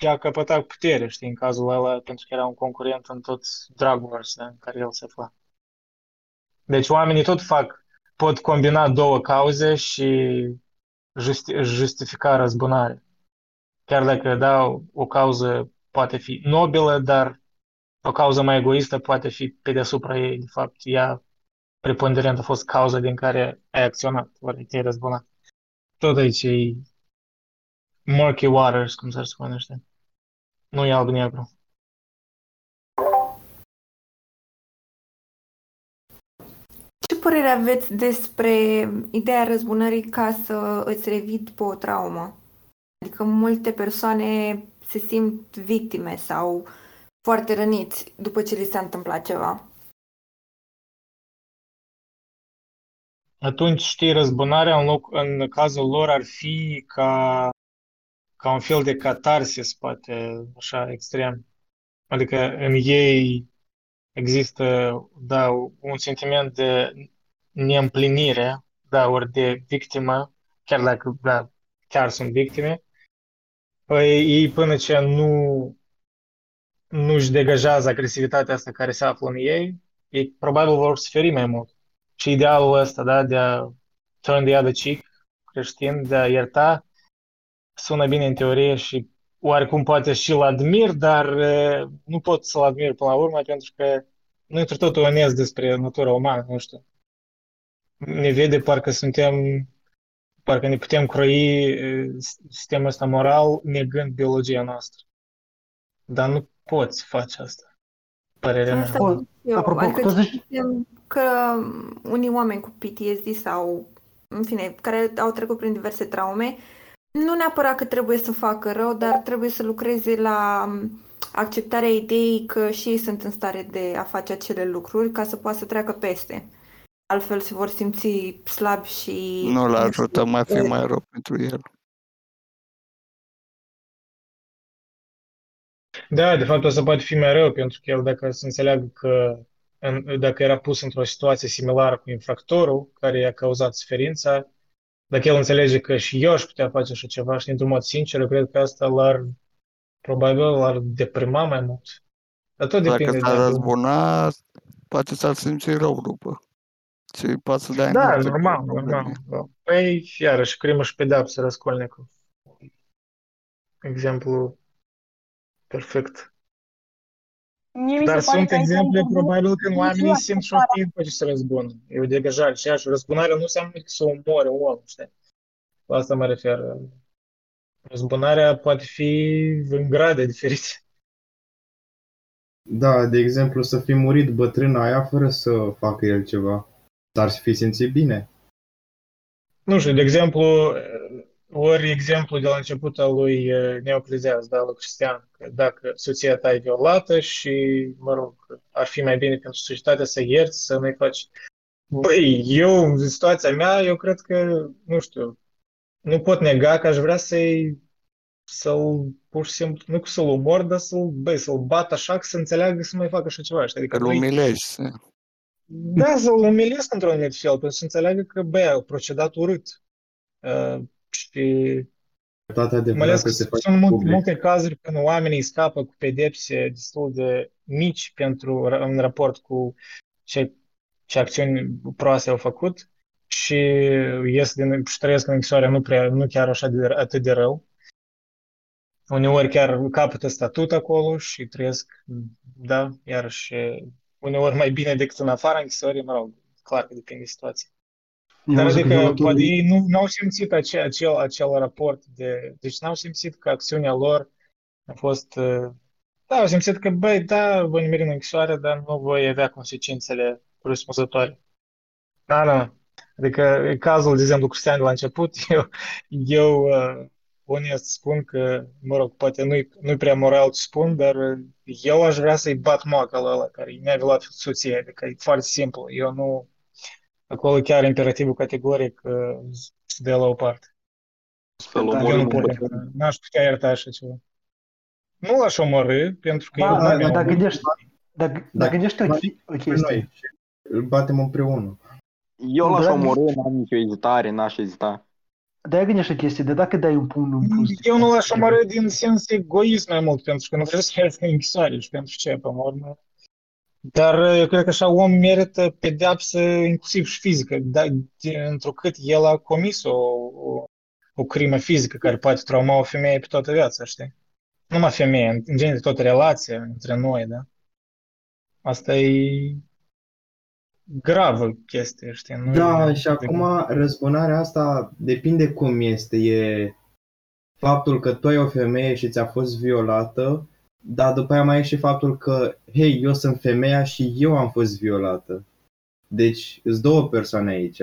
a căpătat putere, știi, în cazul ăla, pentru că era un concurent în tot drag wars da, în care el se afla. Deci oamenii tot fac, pot combina două cauze și justi- justifica răzbunare. Chiar dacă, da, o cauză poate fi nobilă, dar o cauză mai egoistă poate fi pe deasupra ei. De fapt, ea preponderent a fost cauza din care ai acționat, ori te-ai răzbunat. Tot aici e murky waters, cum s-ar spune, știi? Nu e alb-negru. Ce părere aveți despre ideea răzbunării ca să îți revit pe o traumă? Adică multe persoane se simt victime sau foarte răniți după ce li s-a întâmplat ceva. Atunci, știi, răzbunarea în, loc, în cazul lor ar fi ca, ca un fel de catarsis, poate, așa, extrem. Adică în ei există, da, un sentiment de neîmplinire, da, ori de victimă, chiar dacă, da, chiar sunt victime, păi ei până ce nu nu-și degajează agresivitatea asta care se află în ei, ei probabil vor suferi mai mult. Și idealul ăsta, da, de a turn the other cheek, creștin, de a ierta, sună bine în teorie și oarecum poate și l admir, dar nu pot să-l admir până la urmă pentru că nu e totul onest despre natura umană, nu știu. Ne vede parcă suntem, parcă ne putem croi sistemul ăsta moral negând biologia noastră. Dar nu poți face asta. Părerea mea. Asta eu. Apropo, adică zici... că unii oameni cu PTSD sau, în fine, care au trecut prin diverse traume, nu neapărat că trebuie să facă rău, dar trebuie să lucreze la acceptarea ideii că și ei sunt în stare de a face acele lucruri ca să poată să treacă peste. Altfel se vor simți slabi și... Nu l ajută mai fi mai rău pentru el. Da, de fapt o să poate fi mai rău, pentru că el dacă să înțeleagă că în, dacă era pus într-o situație similară cu infractorul care i-a cauzat suferința, dacă el înțelege că și eu aș putea face așa ceva și într-un mod sincer, eu cred că asta l-ar, probabil l-ar deprima mai mult. Dar tot dacă depinde s-ar răzbuna, poate s-ar simți rău după. Și poate să dea Da, normal, normal. Da. Păi, iarăși, crimă și pedapsă, Răscolnicu. Exemplu perfect. Mie Dar se pare sunt că exemple, probabil, când oamenii la simt și acceptarea. ok după ce se răzbună. E o degajare. Și așa, răzbunarea nu înseamnă că să omoare un om, știi? La asta mă refer. Răzbunarea poate fi în grade diferite. Da, de exemplu, să fi murit bătrâna aia fără să facă el ceva. Dar să fi simțit bine. Nu știu, de exemplu, ori exemplu de la început al lui eh, Neoclezeas, da, lui Cristian, că dacă soția ta e violată și, mă rog, ar fi mai bine pentru societate să ierți, să nu-i faci... Băi, eu, în situația mea, eu cred că, nu știu, nu pot nega că aș vrea să-i să-l, pur și simplu, nu să-l omor, dar să-l, băi, să-l bat așa că să înțeleagă să nu mai facă așa ceva, știi? Adică Îl nu-i- umilezi. Da, să-l umilesc într-un anumit fel, pentru să înțeleagă că, băi, a procedat urât. Uh, și Dreptatea mai ales adevărată că se face sunt multe, public. multe cazuri când oamenii scapă cu pedepse destul de mici pentru, în raport cu ce, ce acțiuni proaste au făcut și ies din, și trăiesc în închisoare nu, prea, nu chiar așa de, atât de rău. uneori chiar capătă statut acolo și trăiesc, da, iarăși uneori mai bine decât în afara închisorii, mă rog, clar că depinde de situație. Dar adică poate ei nu, nu au simțit acel, acel, acel raport de... Deci n-au simțit că acțiunea lor a fost... Uh, da, au simțit că, băi, da, voi nimeri în închisoare, dar nu voi avea consecințele corespunzătoare. Da, da. Adică cazul, de exemplu, Cristian de la început, eu, eu uh, onest spun că, mă rog, poate nu-i, nu-i prea moral ce spun, dar uh, eu aș vrea să-i bat moaca la ăla care mi-a violat soția, adică e foarte simplu. Eu nu, acolo chiar imperativul categoric uh, se dă la o parte. Să-l eu nu pot, n-aș putea ierta așa ceva. Nu l-aș omorâ, pentru că da, eu... Da, dar gândești, dacă, dacă gândești o, o chestie. Îl batem împreună. Eu l-aș omorâ, n-am nicio ezitare, n-aș ezita. De-aia gândește chestie, de dacă dai un pumn în plus. Eu nu l-aș omorâ din sens egoism mai mult, pentru că nu vreau să fie în închisoare și pentru ce, pe urmă. Dar eu cred că așa om merită pedeapsă inclusiv și fizică, dar întrucât el a comis o, o, o crimă fizică care poate trauma o femeie pe toată viața, știi? Nu numai femeie, în, în genere toată relația între noi, da? Asta e gravă chestie, știi? Nu da, e și acum răzbunarea asta depinde cum este. E faptul că tu ai o femeie și ți-a fost violată, dar după aia mai e și faptul că, hei, eu sunt femeia și eu am fost violată. Deci, sunt două persoane aici.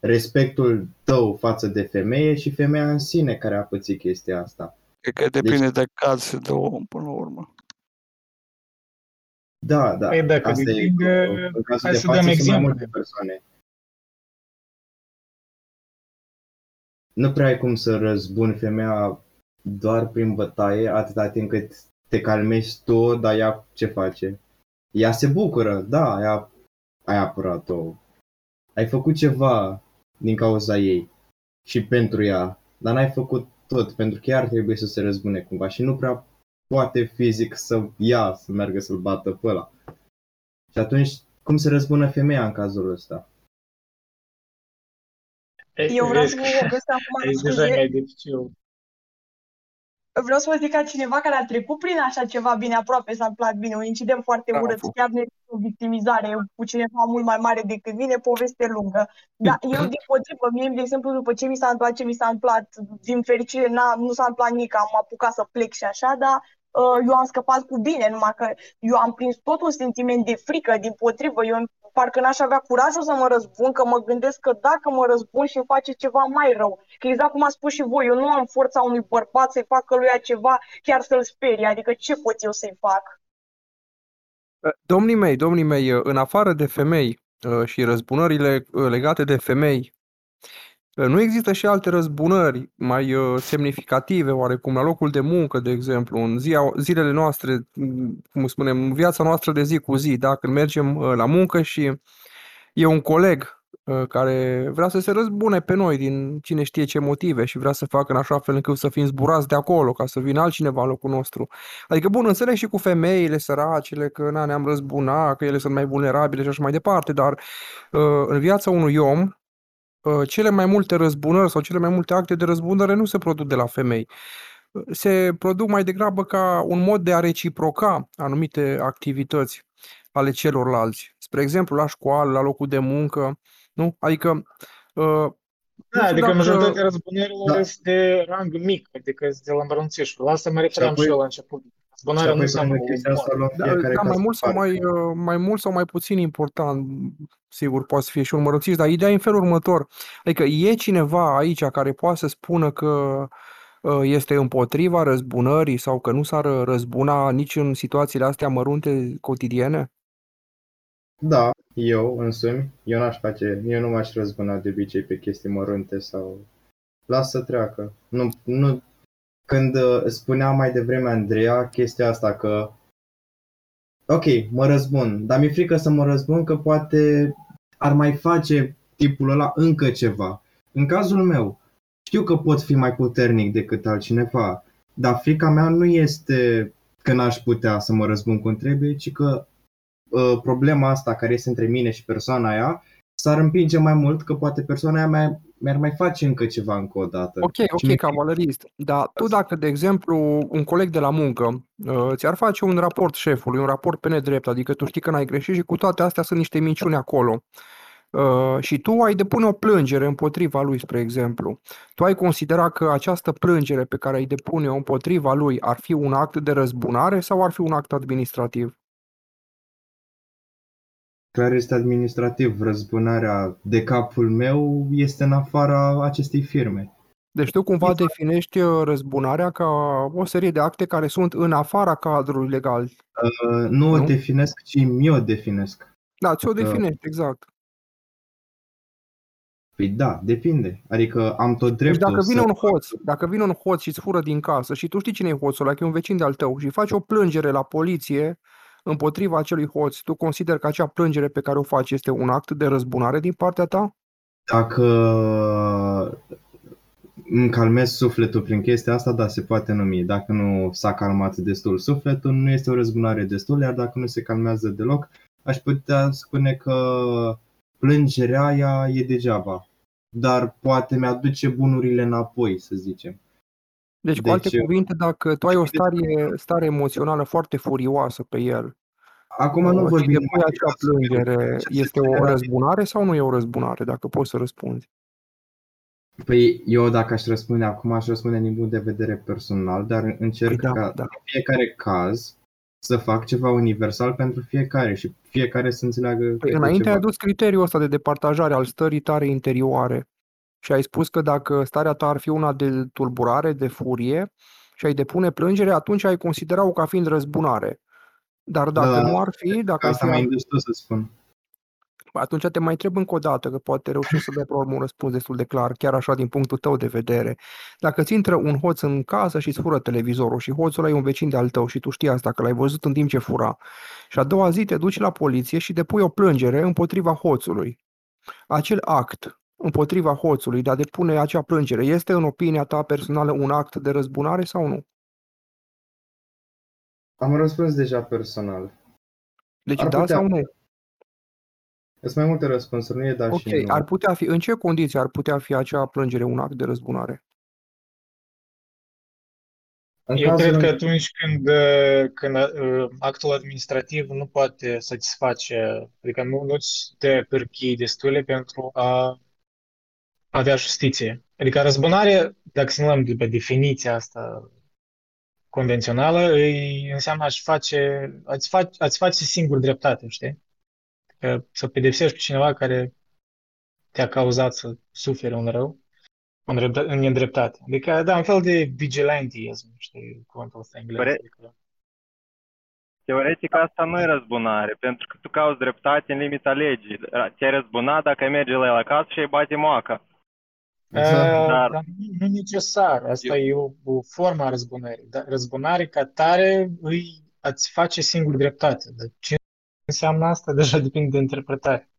Respectul tău față de femeie și femeia în sine care a pățit chestia asta. Cred că depinde deci, de caz de om până la urmă. Da, da. Păi dacă Asta depinde, e, în cazul hai de să față dăm sunt mai exemple. multe persoane. Nu prea ai cum să răzbuni femeia doar prin bătaie, atâta timp cât te calmezi tu, dar ea ce face? Ea se bucură, da, ea, ai apărat-o. Ai făcut ceva din cauza ei și pentru ea, dar n-ai făcut tot, pentru că ea ar trebui să se răzbune cumva și nu prea poate fizic să ia, să meargă să-l bată pe ăla. Și atunci, cum se răzbună femeia în cazul ăsta? Eu vreau să vă vorbesc acum E deja scuze. mai dificil. Vreau să vă zic ca cineva care a trecut prin așa ceva bine aproape s-a întâmplat bine, un incident foarte Da, urât, fu. chiar ne o victimizare cu cineva mult mai mare decât mine, poveste lungă. Dar eu, din potrivă, mie, de exemplu, după ce mi s-a întâmplat ce mi s-a întâmplat, din fericire, n-a, nu s-a întâmplat nimic, am apucat să plec și așa, dar uh, eu am scăpat cu bine, numai că eu am prins tot un sentiment de frică, din potrivă, eu parcă n-aș avea curajul să mă răzbun, că mă gândesc că dacă mă răzbun și îmi face ceva mai rău. Că exact cum a spus și voi, eu nu am forța unui bărbat să-i facă lui ceva, chiar să-l sperie, adică ce pot eu să-i fac? Domnii mei, domnii mei, în afară de femei uh, și răzbunările uh, legate de femei, uh, nu există și alte răzbunări mai uh, semnificative, oarecum, la locul de muncă, de exemplu, în zia, zilele noastre, m, cum spunem, în viața noastră de zi cu zi, da? când mergem uh, la muncă și e un coleg uh, care vrea să se răzbune pe noi din cine știe ce motive și vrea să facă în așa fel încât să fim zburați de acolo, ca să vină altcineva în locul nostru. Adică, bun, înțeleg și cu femeile săracele, că na, ne-am răzbuna, că ele sunt mai vulnerabile și așa mai departe, dar uh, în viața unui om, uh, cele mai multe răzbunări sau cele mai multe acte de răzbunare nu se produc de la femei. Uh, Se produc mai degrabă ca un mod de a reciproca anumite activități ale celorlalți. Spre exemplu, la școală, la locul de muncă, nu? Adică uh, nu Da, știu adică dacă- majoritatea răzbunărilor Da. sunt de rang mic, adică sunt de la îmbrăunțișul. La asta mă refeream și apoi- eu la început. Și Răzbunarea nu apoi înseamnă pentru chestia asta luăm Da, fiecare da caz mai în mult sau parte. mai, uh, mai mult sau mai puțin important, sigur, poate să fie și un mărățiș, dar ideea e în felul următor. Adică e cineva aici care poate să spună că uh, este împotriva răzbunării sau că nu s-ar răzbuna nici în situațiile astea mărunte cotidiene? Da, eu însumi, eu n-aș face, eu nu m-aș răzbuna de obicei pe chestii mărunte sau... Lasă să treacă. Nu, nu, când uh, spunea mai devreme Andreea chestia asta că ok, mă răzbun, dar mi-e frică să mă răzbun că poate ar mai face tipul ăla încă ceva. În cazul meu, știu că pot fi mai puternic decât altcineva, dar frica mea nu este că n-aș putea să mă răzbun cum trebuie, ci că uh, problema asta care este între mine și persoana aia s-ar împinge mai mult că poate persoana aia mai, mi-ar mai face încă ceva încă o dată. Ok, ok, cavalerist. Dar tu dacă, de exemplu, un coleg de la muncă uh, ți-ar face un raport șefului, un raport pe nedrept, adică tu știi că n-ai greșit și cu toate astea sunt niște minciuni acolo, uh, și tu ai depune o plângere împotriva lui, spre exemplu, tu ai considera că această plângere pe care ai depune-o împotriva lui ar fi un act de răzbunare sau ar fi un act administrativ? Clar este administrativ. Răzbunarea de capul meu este în afara acestei firme. Deci tu cumva definești uh, răzbunarea ca o serie de acte care sunt în afara cadrului legal. Uh, nu, nu o definesc, ci mi-o definesc. Da, ți-o uh. definești, uh, exact. Păi da, depinde. Adică am tot dreptul deci dacă vine să... un hoț, dacă vine un hoț și îți fură din casă și tu știi cine e hoțul ăla, că e un vecin de-al tău și faci o plângere la poliție împotriva acelui hoț, tu consider că acea plângere pe care o faci este un act de răzbunare din partea ta? Dacă îmi calmez sufletul prin chestia asta, da, se poate numi. Dacă nu s-a calmat destul sufletul, nu este o răzbunare destul, iar dacă nu se calmează deloc, aș putea spune că plângerea aia e degeaba. Dar poate mi-aduce bunurile înapoi, să zicem. Deci, deci, cu alte deci, cuvinte, dacă tu ai o stare, stare emoțională foarte furioasă pe el, Acum nu uh, vorbim de acea plângere, este o răzbunare sau nu e o răzbunare, dacă poți să răspunzi? Păi eu dacă aș răspunde acum, aș răspunde din punct de vedere personal, dar încerc păi da, ca da. în fiecare caz să fac ceva universal pentru fiecare și fiecare să înțeleagă păi înainte ceva. ai adus criteriul ăsta de departajare al stării tare interioare și ai spus că dacă starea ta ar fi una de tulburare, de furie și ai depune plângere, atunci ai considera-o ca fiind răzbunare. Dar dacă da, nu ar fi, dacă asta mai fi... să spun. Atunci te mai întreb încă o dată, că poate reușești să dai pe urmă un răspuns destul de clar, chiar așa din punctul tău de vedere. Dacă ți intră un hoț în casă și îți fură televizorul și hoțul ăla e un vecin de-al tău și tu știi asta, că l-ai văzut în timp ce fura, și a doua zi te duci la poliție și depui o plângere împotriva hoțului. Acel act împotriva hoțului de a depune acea plângere este, în opinia ta personală, un act de răzbunare sau nu? Am răspuns deja personal. Deci ar da putea... sau nu? Sunt mai multe răspunsuri, nu e da okay. și nu. ar putea fi, în ce condiții ar putea fi acea plângere un act de răzbunare? Eu cred că atunci când, când uh, actul administrativ nu poate satisface, adică nu, nu-ți dă pârchii destule pentru a avea justiție. Adică răzbunare, dacă să ne luăm de pe definiția asta convențională, îi înseamnă a-și face, a-ți face, a-ți face singur dreptate, știi? Că să pedepsești pe cineva care te-a cauzat să suferi un rău în nedreptate. Adică, da, un fel de vigilantism, știi, cuvântul ăsta englez. Păre... Adică... Teoretic asta nu e răzbunare, pentru că tu cauți dreptate în limita legii. Ți-ai răzbunat dacă ai merge la el acasă și ai bate moaca. Exact. Dar... Dar nu necesar. Asta Eu... e o, o formă a răzbunării. Dar răzbunare ca tare îi ați face singur dreptate. Dar ce înseamnă asta deja depinde de interpretare.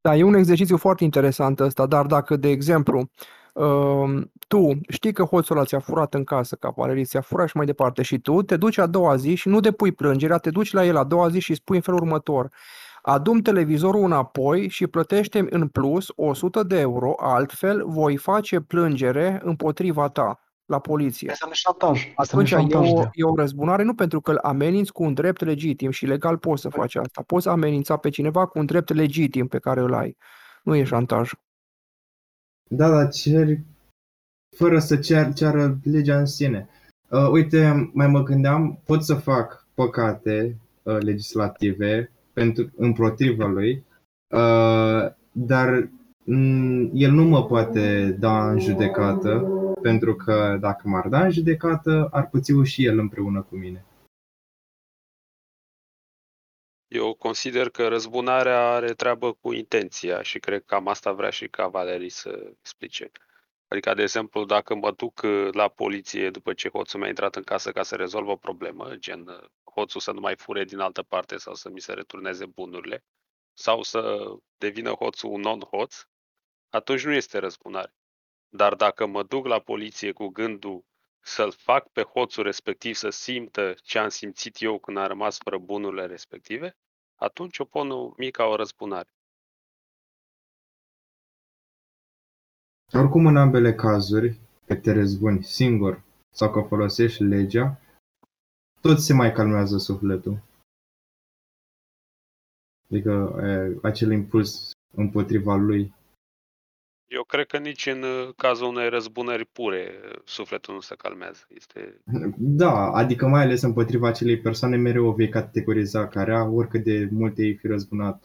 Da, e un exercițiu foarte interesant ăsta, dar dacă, de exemplu, uh, tu știi că hoțul ăla ți-a furat în casă, cavalerii ți-a furat și mai departe și tu te duci a doua zi și nu depui plângerea, te duci la el a doua zi și spui în felul următor Adum televizorul înapoi și plătește în plus 100 de euro, altfel voi face plângere împotriva ta la poliție. Asta șantaj. Atunci e o, e o răzbunare nu pentru că îl ameninți cu un drept legitim și legal poți să faci asta. Poți amenința pe cineva cu un drept legitim pe care îl ai. Nu e șantaj. Da, dar ceri fără să cer, ceară legea în sine. Uh, uite, mai mă gândeam, pot să fac păcate uh, legislative pentru, împotriva lui, uh, dar mm, el nu mă poate da în judecată, pentru că dacă m-ar da în judecată, ar păți și el împreună cu mine. Eu consider că răzbunarea are treabă cu intenția și cred că cam asta vrea și Cavalerii să explice. Adică, de exemplu, dacă mă duc uh, la poliție după ce hoțul mi-a intrat în casă ca să rezolvă o problemă, gen uh, hoțul să nu mai fure din altă parte sau să mi se returneze bunurile, sau să devină hoțul un non-hoț, atunci nu este răzbunare. Dar dacă mă duc la poliție cu gândul să-l fac pe hoțul respectiv să simtă ce am simțit eu când a rămas fără bunurile respective, atunci o pun numi ca o răzbunare. Oricum, în ambele cazuri, că te răzbuni singur sau că folosești legea, tot se mai calmează sufletul. Adică e, acel impuls împotriva lui. Eu cred că nici în uh, cazul unei răzbunări pure sufletul nu se calmează. Este... Da, adică mai ales împotriva acelei persoane mereu o vei categoriza ca rea, oricât de multe ei fi răzbunat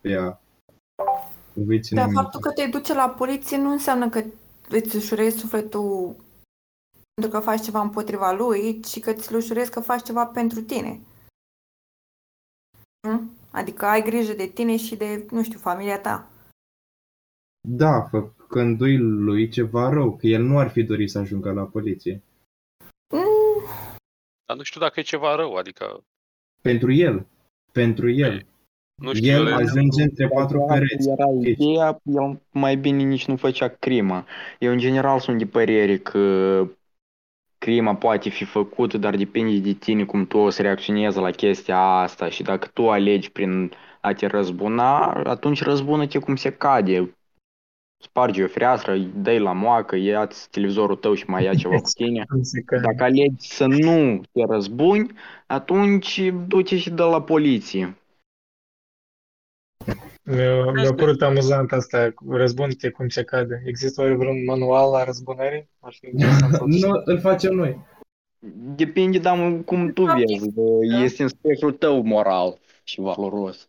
pe ea. Dar faptul că te duce la poliție nu înseamnă că îți ușurezi sufletul pentru că faci ceva împotriva lui, ci că îți ușurezi că faci ceva pentru tine. Nu? Adică ai grijă de tine și de, nu știu, familia ta. Da, făcându-i lui ceva rău, că el nu ar fi dorit să ajungă la poliție. Mm. Dar nu știu dacă e ceva rău, adică... Pentru el. Pentru el. Nu știu, el ajunge între patru pereți. Era ideea, el mai bine nici nu făcea crima. Eu în general sunt de părere că crima poate fi făcută, dar depinde de tine cum tu o să reacționezi la chestia asta și dacă tu alegi prin a te răzbuna, atunci răzbună-te cum se cade. Spargi o fereastră, dai la moacă, ia televizorul tău și mai ia ceva cu tine. Dacă alegi să nu te răzbuni, atunci du-te și dă la poliție. Mi-a, mi-a părut amuzant asta, răzbunite cum se cade. Există oare vreun manual la răzbunării? Ar fi nu, îl facem noi. Depinde, dar cum tu vezi. Este în spectrul tău moral și valoros.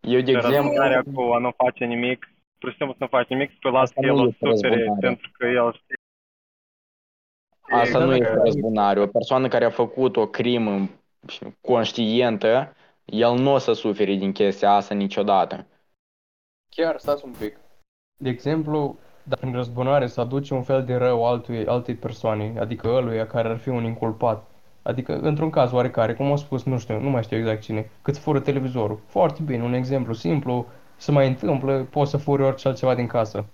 Eu, de exemplu... Răzbunarea cu a nu face nimic, pur și simplu să nu faci nimic, să lasă el o sufere pentru că el știe. Asta nu este răzbunare. O persoană care a făcut o crimă conștientă, el nu o să suferi din chestia asta niciodată. Chiar, stați un pic. De exemplu, dacă în răzbunare să aduce un fel de rău altui, altei persoane, adică ăluia care ar fi un inculpat, adică într-un caz oarecare, cum au spus, nu știu, nu mai știu exact cine, cât fură televizorul. Foarte bine, un exemplu simplu, să mai întâmplă, poți să furi orice altceva din casă.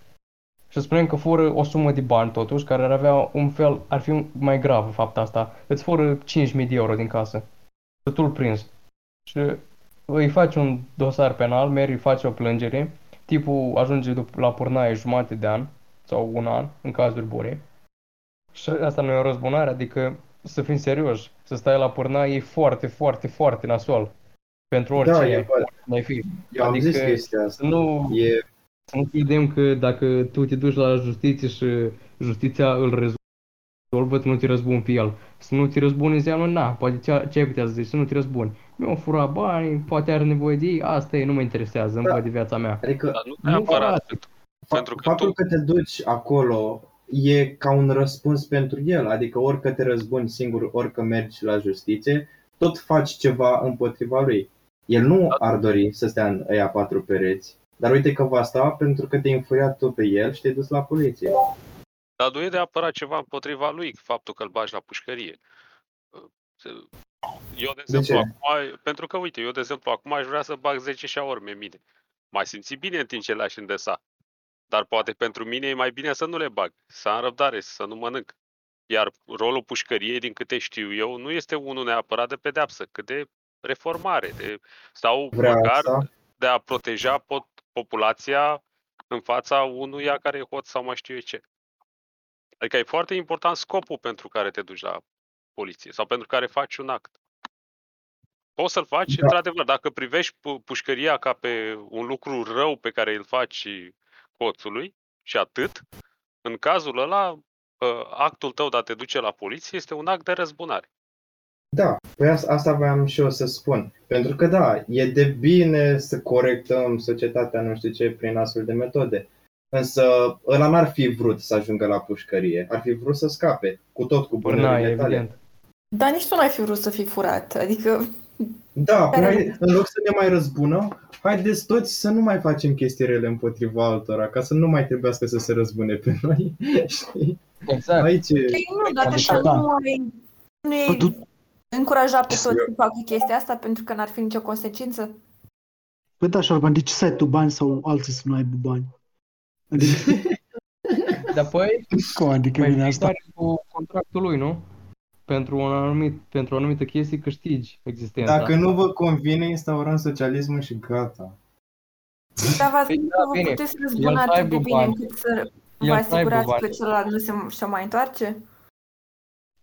Și spunem că fură o sumă de bani totuși, care ar avea un fel, ar fi mai grav fapta asta. Îți fură 5.000 de euro din casă. Să tu-l prins. Și îi faci un dosar penal, mergi, îi faci o plângere, tipul ajunge la purnaie jumate de an sau un an, în cazuri bune. Și asta nu e o răzbunare, adică să fim serioși, să stai la purnaie e foarte, foarte, foarte nasol. Pentru orice da, e, mai fi. Eu adică am zis chestia asta. Să nu, e... să nu credem că dacă tu te duci la justiție și justiția îl rezolvă, tu nu te răzbuni pe el. Să nu te răzbuni înseamnă, na, poate ce, ce ai putea să zici, să nu te răzbuni mi-au furat bani, poate are nevoie de ei, asta e, nu mă interesează, da. de viața mea. Adică, Dar nu neapărat, pentru, pentru că faptul tu... că te duci acolo e ca un răspuns pentru el, adică orică te răzbuni singur, orică mergi la justiție, tot faci ceva împotriva lui. El nu da. ar dori să stea în ăia patru pereți, dar uite că va sta pentru că te-ai înfuriat tu pe el și te-ai dus la poliție. Dar nu e de apărat ceva împotriva lui, faptul că îl bagi la pușcărie. Eu, de exemplu, de acum, pentru că, uite, eu, de exemplu, acum aș vrea să bag 10 șaorme mine. Mai simți bine în timp ce le-aș îndesa. Dar poate pentru mine e mai bine să nu le bag, să am răbdare, să nu mănânc. Iar rolul pușcăriei, din câte știu eu, nu este unul neapărat de pedeapsă, cât de reformare, de, sau Vrea măcar asta. de a proteja pot, populația în fața unuia care e hot sau mai știu eu ce. Adică e foarte important scopul pentru care te duci la poliție sau pentru care faci un act. Poți să-l faci, da. într-adevăr, dacă privești pu- pușcăria ca pe un lucru rău pe care îl faci hoțului și atât, în cazul ăla, ă, actul tău de a te duce la poliție este un act de răzbunare. Da, păi asta voiam și eu să spun. Pentru că da, e de bine să corectăm societatea nu știu ce prin astfel de metode. Însă ăla n-ar fi vrut să ajungă la pușcărie, ar fi vrut să scape, cu tot cu bunurile tale. Evident. Dar nici tu n-ai fi vrut să fii furat, adică... Da, păi, în loc să ne mai răzbună, haideți toți să nu mai facem chestii rele împotriva altora, ca să nu mai trebuiască să se răzbune pe noi, știi? Exact. Aici e... Păi nu, dar așa da. nu ai, nu e încuraja pe toți să facă chestia asta pentru că n-ar fi nicio consecință? Păi da, Șorban, de ce să ai tu bani sau alții să nu aibă bani? Adică... Dar apoi, Cum adică vine asta? cu contractul lui, nu? Pentru, un anumit, pentru o anumită chestie câștigi existența. Dacă nu vă convine, instaurăm socialismul și gata. Dar v-ați păi, da, vă puteți răzbuna atât de bine încât să Vă asigurați că celălalt nu se și mai întoarce?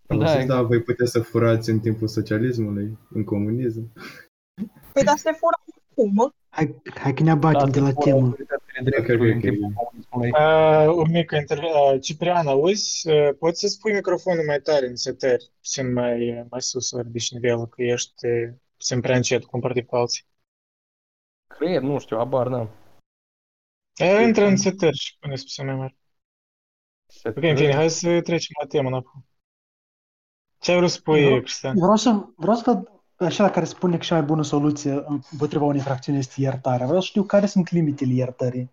Da, da, da, voi puteți să furați în timpul socialismului, în comunism. Păi da, se fură cum? Hai, hai că ne abatem da, de la temă. Uh, o mică intervenție. Uh, Ciprian, auzi? Uh, poți să spui microfonul mai tare în setări, puțin mai, mai sus, ori de nivelul, că ești puțin prea încet comparativ cu alții. Cred, nu știu, abar n-am. Intră în setări și pune puțin mai mare. Ok, în fine, hai să trecem la temă înapoi. Ce ai vrut să spui, Cristian? Vreau să, vreau să văd acela care spune că cea mai bună soluție împotriva unei infracțiuni este iertarea. Vreau să știu care sunt limitele iertării.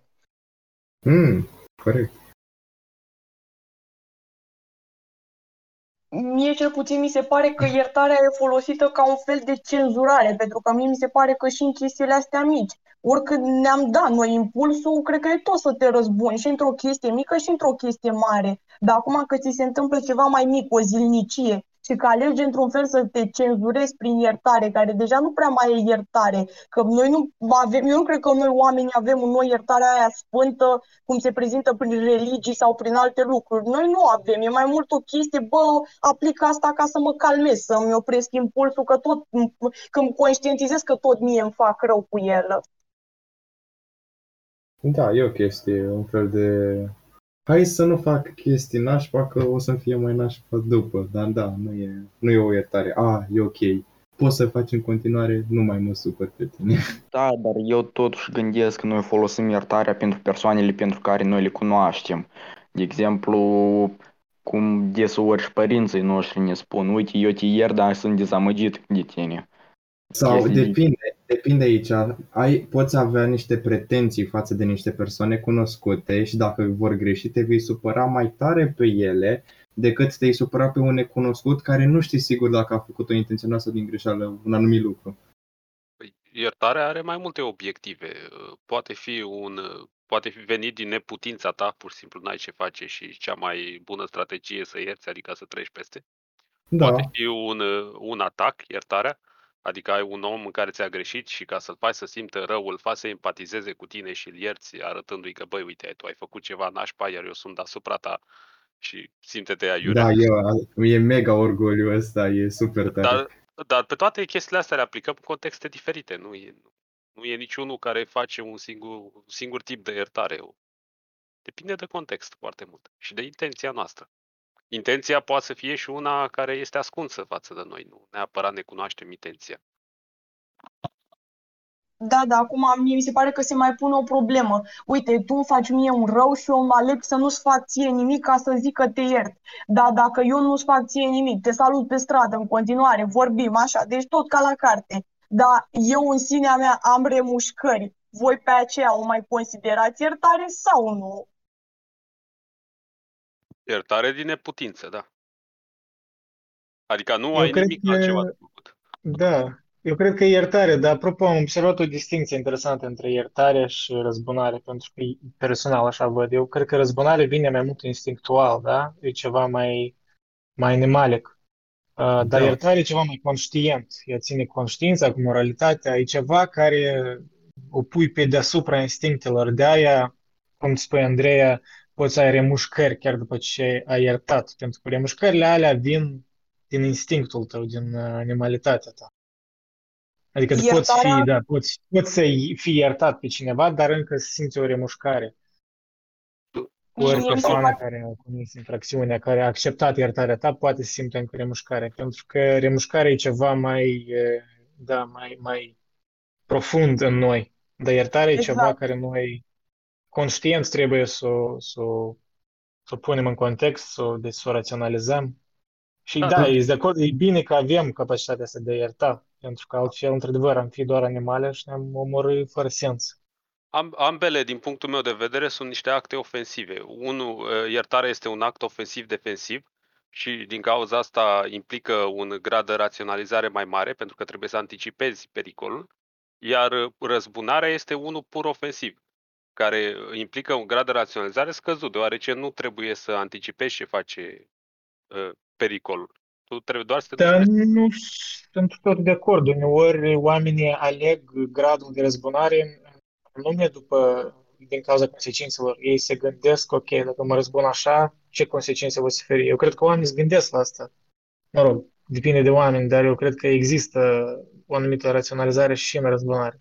Mm, corect. Mie cel puțin mi se pare că iertarea e folosită ca un fel de cenzurare, pentru că mie mi se pare că și în chestiile astea mici, oricât ne-am dat noi impulsul, cred că e tot să te răzbuni și într-o chestie mică și într-o chestie mare. Dar acum că ți se întâmplă ceva mai mic, o zilnicie, și că alegi într-un fel să te cenzurezi prin iertare, care deja nu prea mai e iertare, că noi nu avem, eu nu cred că noi oamenii avem în noi iertarea aia sfântă, cum se prezintă prin religii sau prin alte lucruri. Noi nu avem, e mai mult o chestie, bă, aplic asta ca să mă calmez, să-mi opresc impulsul, că tot, când conștientizez că tot mie îmi fac rău cu el. Da, e o chestie, un fel de hai să nu fac chestii nașpa că o să fie mai nașpa după. Dar da, nu e, nu e o iertare. A, e ok. Poți să faci în continuare, nu mai mă supăr pe tine. Da, dar eu totuși gândesc că noi folosim iertarea pentru persoanele pentru care noi le cunoaștem. De exemplu, cum deseori și părinții noștri ne spun, uite, eu te iert, dar sunt dezamăgit de tine. Sau depinde, depinde aici. Ai, poți avea niște pretenții față de niște persoane cunoscute și dacă vor greși te vei supăra mai tare pe ele decât te-ai supăra pe un necunoscut care nu știi sigur dacă a făcut-o intenționat sau din greșeală un anumit lucru. Păi, iertarea are mai multe obiective. Poate fi un poate fi venit din neputința ta, pur și simplu n-ai ce face și cea mai bună strategie să ierți, adică să treci peste. Da. Poate fi un, un atac, iertarea, Adică ai un om în care ți-a greșit și ca să-l faci să simtă rău, îl faci să empatizeze cu tine și îl ierți, arătându-i că, băi, uite, tu ai făcut ceva nașpa, iar eu sunt deasupra ta și simte-te aiurea. Da, eu, e mega orgoliu ăsta, e super tare. Dar, dar pe toate chestiile astea le aplicăm în contexte diferite. Nu e, nu e niciunul care face un singur, un singur tip de iertare. Depinde de context foarte mult și de intenția noastră intenția poate să fie și una care este ascunsă față de noi, nu neapărat ne cunoaștem intenția. Da, da, acum mie mi se pare că se mai pune o problemă. Uite, tu îmi faci mie un rău și eu mă aleg să nu-ți fac ție nimic ca să zic că te iert. Dar dacă eu nu-ți fac ție nimic, te salut pe stradă în continuare, vorbim așa, deci tot ca la carte. Dar eu în sinea mea am remușcări. Voi pe aceea o mai considerați iertare sau nu? Iertare din neputință, da. Adică nu eu ai nimic că... altceva de făcut. Da, eu cred că iertare, dar apropo am observat o distinție interesantă între iertare și răzbunare, pentru că personal așa văd. Eu cred că răzbunare vine mai mult instinctual, da? E ceva mai, mai animalic. Uh, dar da. iertare e ceva mai conștient. Ea ține conștiința cu moralitatea. E ceva care o pui pe deasupra instinctelor. De aia, cum spune Andreea, poți să ai remușcări chiar după ce ai iertat, pentru că remușcările alea vin din instinctul tău, din uh, animalitatea ta. Adică Iertarea... poți fi, da, poți, poți să fii iertat pe cineva, dar încă simți o remușcare. Ori persoana care a comis infracțiunea, care a acceptat iertarea ta, poate să simte încă remușcare. Pentru că remușcarea e ceva mai, da, mai, mai profund în noi. Dar iertarea exact. e ceva care noi conștient trebuie să, să, să punem în context, să, deci să o raționalizăm. Și da, da, e de acord, e bine că avem capacitatea asta de a ierta, pentru că altfel, într-adevăr, am fi doar animale și ne-am omorât fără sens. Am, ambele, din punctul meu de vedere, sunt niște acte ofensive. Unul, iertarea este un act ofensiv-defensiv și din cauza asta implică un grad de raționalizare mai mare, pentru că trebuie să anticipezi pericolul, iar răzbunarea este unul pur ofensiv care implică un grad de raționalizare scăzut, deoarece nu trebuie să anticipezi ce face uh, pericolul. Tu trebuie doar să te Dar nu sunt tot de acord. Uneori oamenii aleg gradul de răzbunare nume după din cauza consecințelor. Ei se gândesc, ok, dacă mă răzbun așa, ce consecințe voi suferi? Eu cred că oamenii se gândesc la asta. Mă rog, depinde de oameni, dar eu cred că există o anumită raționalizare și în răzbunare.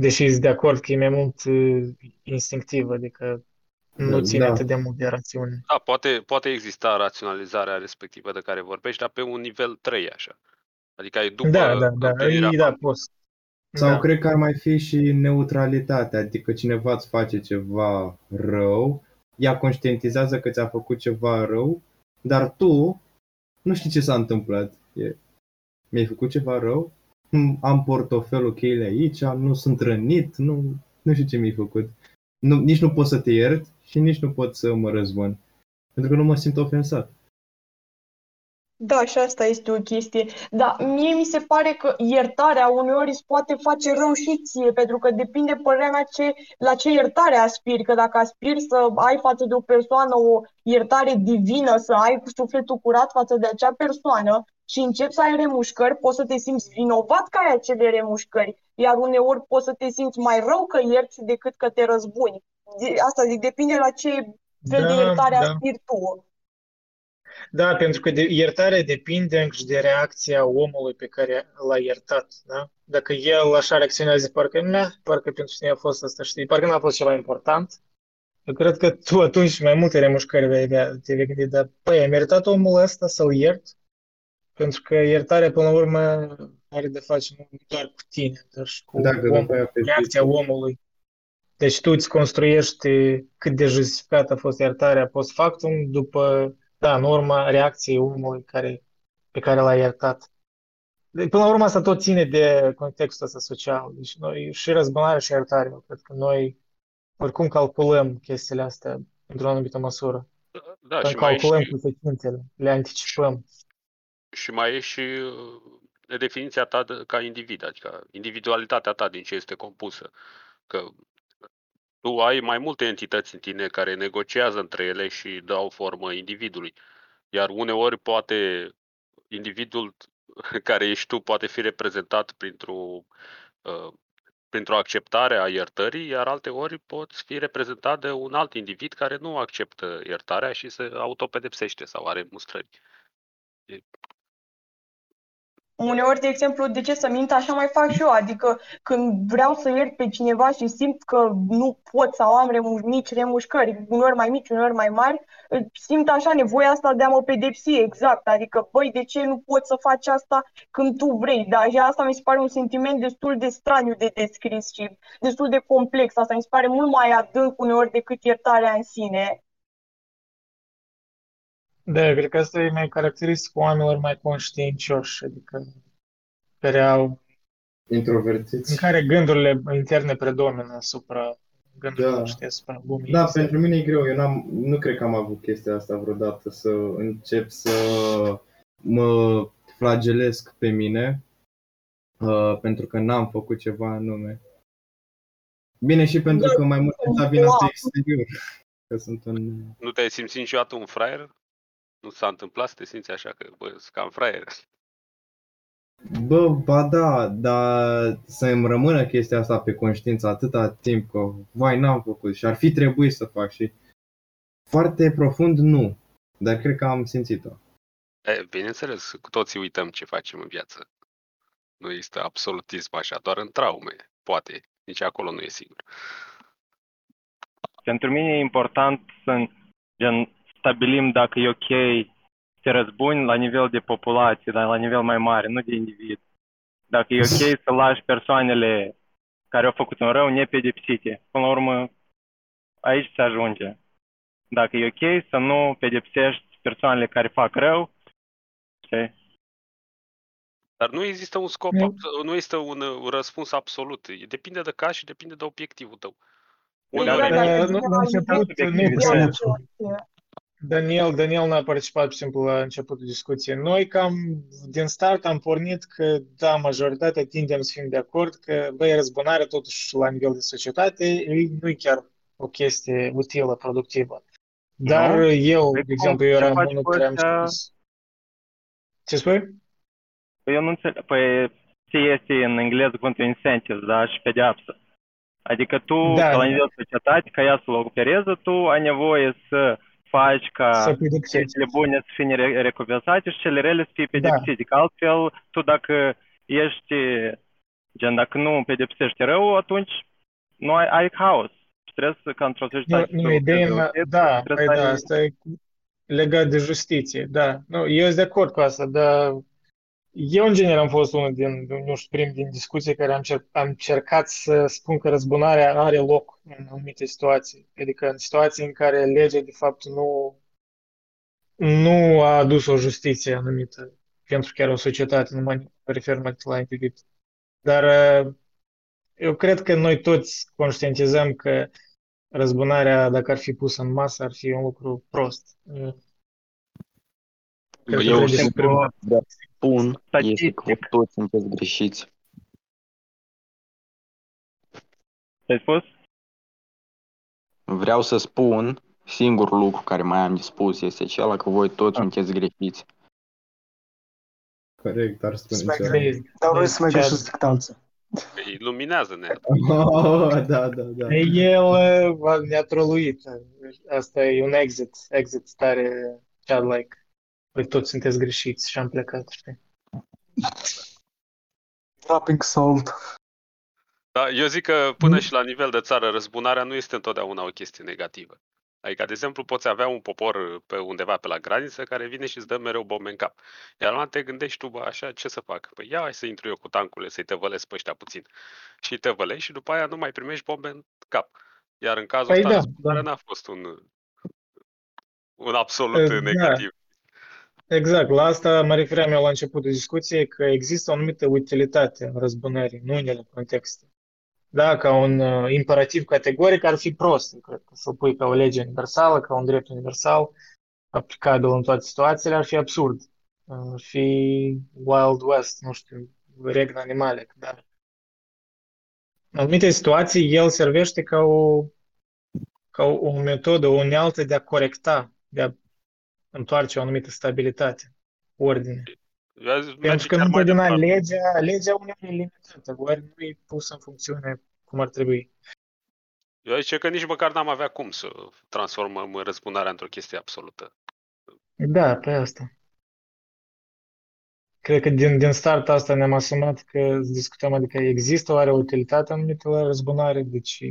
Deși sunt de acord că e mai mult uh, instinctiv, adică nu ține da. atât de mult de rațiune. Da, poate, poate exista raționalizarea respectivă de care vorbești, dar pe un nivel 3 așa. Adică e după Da, da, da, întâlnirea e, da, poți. Sau Da. cred că ar mai fi și neutralitatea, adică cineva îți face ceva rău, ea conștientizează că ți-a făcut ceva rău, dar tu nu știi ce s-a întâmplat. E, mi-ai făcut ceva rău, Hm, am portofelul, cheile aici, nu sunt rănit, nu, nu știu ce mi-ai făcut. Nu, nici nu pot să te iert și nici nu pot să mă răzbun. Pentru că nu mă simt ofensat. Da, și asta este o chestie. Dar mie mi se pare că iertarea uneori îți poate face rău și ție, pentru că depinde părerea mea ce, la ce iertare aspiri. Că dacă aspiri să ai față de o persoană o iertare divină, să ai cu sufletul curat față de acea persoană și începi să ai remușcări, poți să te simți vinovat că ai acele remușcări. Iar uneori poți să te simți mai rău că ierți decât că te răzbuni. De- Asta zic, depinde la ce fel de Da, iertare da. aspiri tu. Da, pentru că de, iertarea depinde încă și de reacția omului pe care l-a iertat, da? Dacă el așa reacționează, parcă, meh, parcă pentru tine a fost asta, știi, parcă n-a fost ceva important, eu cred că tu atunci mai multe remușcări vei avea, te vei gândi, dar, păi, a meritat omul ăsta să-l iert? Pentru că iertarea, până la urmă, are de face nu doar cu tine, dar și cu Dacă dăm omul, pe aia pe reacția omului. Deci tu îți construiești cât de justificată a fost iertarea post factum după, da, în urma reacției omului care, pe care l-a iertat. De, până la urmă asta tot ține de contextul ăsta social. Deci noi și răzbunare și iertare, eu cred că noi oricum calculăm chestiile astea într-o anumită măsură. Da, Când și mai e calculăm și, consecințele, le anticipăm. și mai e și uh, definiția ta de, ca individ, adică individualitatea ta din ce este compusă. Că tu ai mai multe entități în tine care negociază între ele și dau formă individului. Iar uneori poate individul care ești tu poate fi reprezentat printr-o, uh, printr-o acceptare a iertării, iar alte ori poți fi reprezentat de un alt individ care nu acceptă iertarea și se autopedepsește sau are mustrări. E- Uneori, de exemplu, de ce să mint, așa mai fac și eu. Adică când vreau să iert pe cineva și simt că nu pot sau am remuș- mici remușcări, uneori mai mici, uneori mai mari, simt așa nevoia asta de a mă pedepsi, exact. Adică, băi, de ce nu poți să faci asta când tu vrei? Dar și asta mi se pare un sentiment destul de straniu de descris și destul de complex. Asta mi se pare mult mai adânc uneori decât iertarea în sine. Da, eu cred că asta e mai caracteristic oamenilor mai conștiincioși, adică care au, în Introvertiți. care gândurile interne predomină asupra gândurilor, Da. știi, asupra lumii Da, externe. pentru mine e greu. Eu n-am, nu cred că am avut chestia asta vreodată să încep să mă flagelesc pe mine uh, pentru că n-am făcut ceva anume. Bine și pentru că mai mult da vina pe exterior. Că sunt un... Nu te-ai simțit niciodată un fraier? Nu s-a întâmplat să te simți așa că, bă, sunt cam fraier. Bă, ba da, dar să-mi rămână chestia asta pe conștiință atâta timp că, vai, n-am făcut și ar fi trebuit să fac și foarte profund nu, dar cred că am simțit-o. E, bineînțeles, cu toții uităm ce facem în viață. Nu există absolutism așa, doar în traume, poate. Nici acolo nu e sigur. Pentru mine e important să gen, stabilim dacă e ok să te răzbuni la nivel de populație, dar la nivel mai mare, nu de individ. Dacă e ok să lași persoanele care au făcut un rău nepedepsite. Până la urmă, aici se ajunge. Dacă e ok să nu pedepsești persoanele care fac rău, știi? Dar nu există un scop, Nu. abs- nu există un, uh, un răspuns absolut. E- Depinde de caz și depinde de obiectivul tău. Exact, Uneori, dacă Uh, nu, la început nu Subiectiv, prea. da. Daniel, Daniel n-a participat, pur și simplu, la începutul discuției. Noi cam din start am pornit că, da, majoritatea tindem să fim de acord că, băi, răzbunarea totuși la nivel de societate e- nu e chiar o chestie utilă, productivă. Dar Nu? eu, Păi de cum? exemplu, eu Ce eram faci unul cu care am ăștia? spus. Ce spui? Păi eu nu înțeleg. Păi ce este în engleză cuvântul incentive, da? Și pedeapsă. Adică tu, da, la nivel societate, ca ea să-l opereze, tu ai nevoie să faci ca cele bune să fie recompensate și cele rele să fie pedepsite. Da. Altfel, tu dacă ești, gen, dacă nu pedepsești rău, atunci nu ai, ai haos. Și trebuie să, ca într-o societate... Nu, nu ideea, da, păi da, asta e legat de justiție, da. Nu, eu sunt de acord cu asta, dar eu, în general, am fost unul din, nu știu, prim din discuții care am, cer, am cercat să spun că răzbunarea are loc în anumite situații. Adică în situații în care legea, de fapt, nu, nu a adus o justiție anumită pentru chiar o societate, nu mă refer numai la individ. Dar uh, eu cred că noi toți conștientizăm că răzbunarea, dacă ar fi pusă în masă, ar fi un lucru prost. Cred eu spun este că toți sunteți greșiți. Ce-ai spus? Vreau să spun, singurul lucru care mai am de spus este acela că voi toți ah. sunteți greșiți. Corect, dar spune Dar voi să mai greșiți decât alții. Iluminează-ne. Oh, da, da, da. El uh, ne-a troluit. Asta e un exit, exit tare childlike. Voi toți sunteți greșiți și am plecat, știi? Dropping salt. Da, eu zic că până mm. și la nivel de țară, răzbunarea nu este întotdeauna o chestie negativă. Adică, de exemplu, poți avea un popor pe undeva pe la graniță care vine și îți dă mereu bombe în cap. Iar la te gândești tu, bă, așa, ce să fac? Păi ia hai să intru eu cu tancurile, să-i te vălesc pe ăștia puțin. Și te vălești și după aia nu mai primești bombe în cap. Iar în cazul păi ăsta, da, da. n-a fost un, un absolut da. negativ. Exact, la asta mă refeream eu la începutul discuției, că există o anumită utilitate în răzbunării, nu în ele contexte. Da, ca un uh, imperativ categoric ar fi prost, cred că să pui ca o lege universală, ca un drept universal, aplicabil în toate situațiile, ar fi absurd. Uh, ar fi Wild West, nu știu, regne animale, dar în anumite situații el servește ca o, ca o, o metodă, o unealtă de a corecta, de a întoarce o anumită stabilitate, ordine. Pentru că întotdeauna legea, legea uneori e limitată, ori nu e pusă în funcțiune cum ar trebui. Eu zice că nici măcar n-am avea cum să transformăm răzbunarea într-o chestie absolută. Da, pe asta. Cred că din, din start asta ne-am asumat că discutăm, adică există oare o utilitate anumită la răzbunare, deci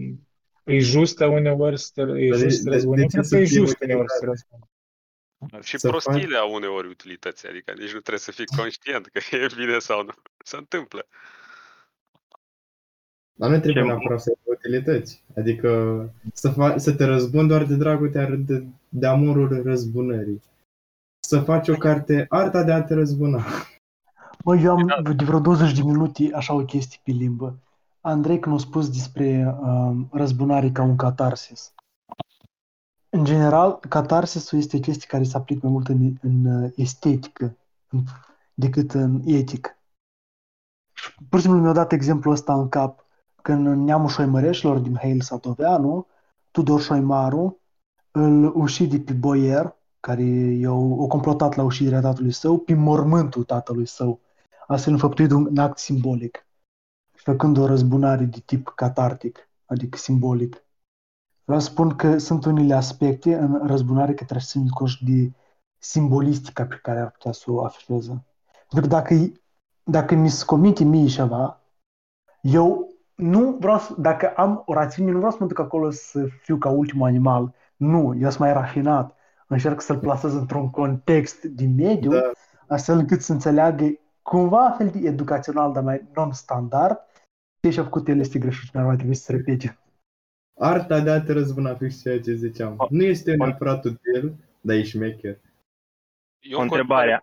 e justă uneori să te, e just să răzbuni, cred că e just uneori să răzbuni. Și să prostiile fac... au uneori utilități, adică nici nu trebuie să fii conștient că e bine sau nu. Se întâmplă. Dar nu trebuie neapărat să ai utilități. Adică să, fa- să te răzbuni doar de dragul de, de amorul răzbunării. Să faci o carte, arta de a te răzbuna. Mă, eu am da. de vreo 20 de minute așa o chestie pe limbă. Andrei când a spus despre uh, răzbunare ca un catarsis. În general, catarsisul este o chestie care se aplică mai mult în, în uh, estetică în, decât în etic. Pur și simplu mi-a dat exemplul ăsta în cap. Când în neamul șoimăreșilor din Hail Satoveanu, Tudor Șoimaru îl uși pe boier, care i-au o complotat la ușirea tatălui său, pe mormântul tatălui său, astfel înfăptuit un act simbolic, făcând o răzbunare de tip catartic, adică simbolic. Vreau să spun că sunt unele aspecte în răzbunare care trebuie să țin conști de simbolistica pe care ar putea să o afirmeze. Pentru că dacă, dacă mi se comite mie ceva, eu nu vreau să, dacă am o rațiune, nu vreau să mă duc acolo să fiu ca ultimul animal. Nu, eu sunt mai rafinat. Încerc să-l plasez într-un context din mediu, da. astfel încât să înțeleagă cumva fel de educațional, dar mai non-standard, ce și-a făcut el este greșit și nu ar mai trebui să se repete. Arta de a te răzbuna, fix ceea ce ziceam. Nu este neapărat util, dar e șmecher. Eu o întrebare.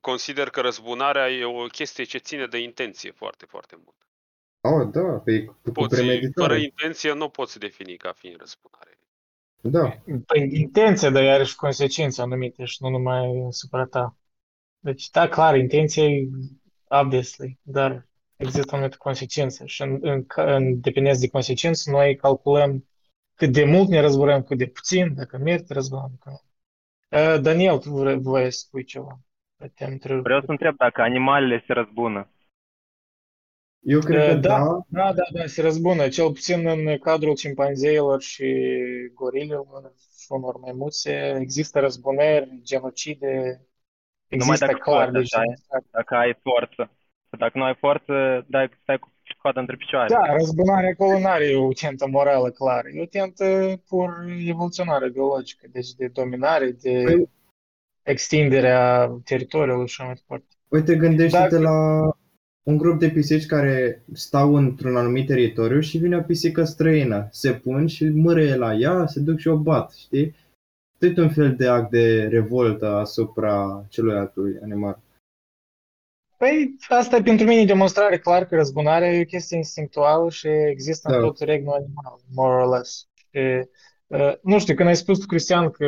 Consider că răzbunarea e o chestie ce ține de intenție foarte, foarte mult. Oh, da, pe cu poți, Fără intenție nu poți defini ca fiind răzbunare. Da. Păi intenție, dar are și consecințe anumite și nu numai supra ta. Deci, da, clar, intenția e obviously, dar există o anumită consecință și în, în, în dependență de consecință noi calculăm cât de mult ne răzbunăm, cât de puțin, dacă merită răzbunăm. Uh, Daniel, tu vrei să spui ceva? Vreau să întreb dacă animalele se răzbună. Eu cred că da, da. Da, da, da, se răzbună. Cel puțin în cadrul cimpanzeilor și gorilelor și unor maimuțe există răzbunări, genocide, Numai există dacă clar. poți, Deci, așa, dacă ai forță. Că Dacă nu ai forță, dai, stai cu coada între picioare. da, răzbunarea acolo nu are o tentă morală clară. E o tentă pur evoluționară biologică, deci de dominare, de Păi- extinderea teritoriului și așa mai departe. Uite, gândește-te Dacă- la un grup de pisici care stau într-un anumit teritoriu și vine o pisică străină. Se pun și mârâie la ea, se duc și o bat, știi? Tot un fel de act de revoltă asupra celui altui animal. Păi, asta e pentru mine demonstrare clar că răzbunarea e o chestie instinctuală și există în Da. tot regnul animal, more or less. Și, uh, nu știu, când ai spus tu, Cristian, că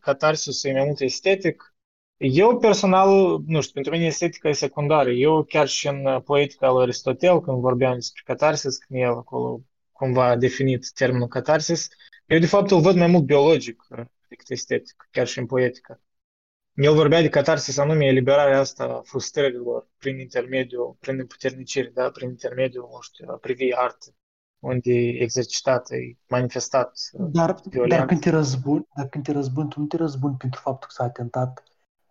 catarsis e mai mult estetic, eu personal, nu știu, pentru mine estetica e secundară. Eu chiar și în uh, poetica lui Aristotel, când vorbeam despre catarsis, când el acolo cumva a definit termenul catarsis, eu de fapt îl văd mai mult biologic uh, decât estetic, chiar și în poetică. El vorbea de catarsis anume eliberarea asta a frustrărilor prin intermediul, prin împuternicire, da? prin intermediul, nu știu, a privi artă, unde e exercitată, e manifestat uh, Dar, dar violent. când te răzbuni, dar când te răzbuni, tu nu te răzbuni pentru faptul că s-a atentat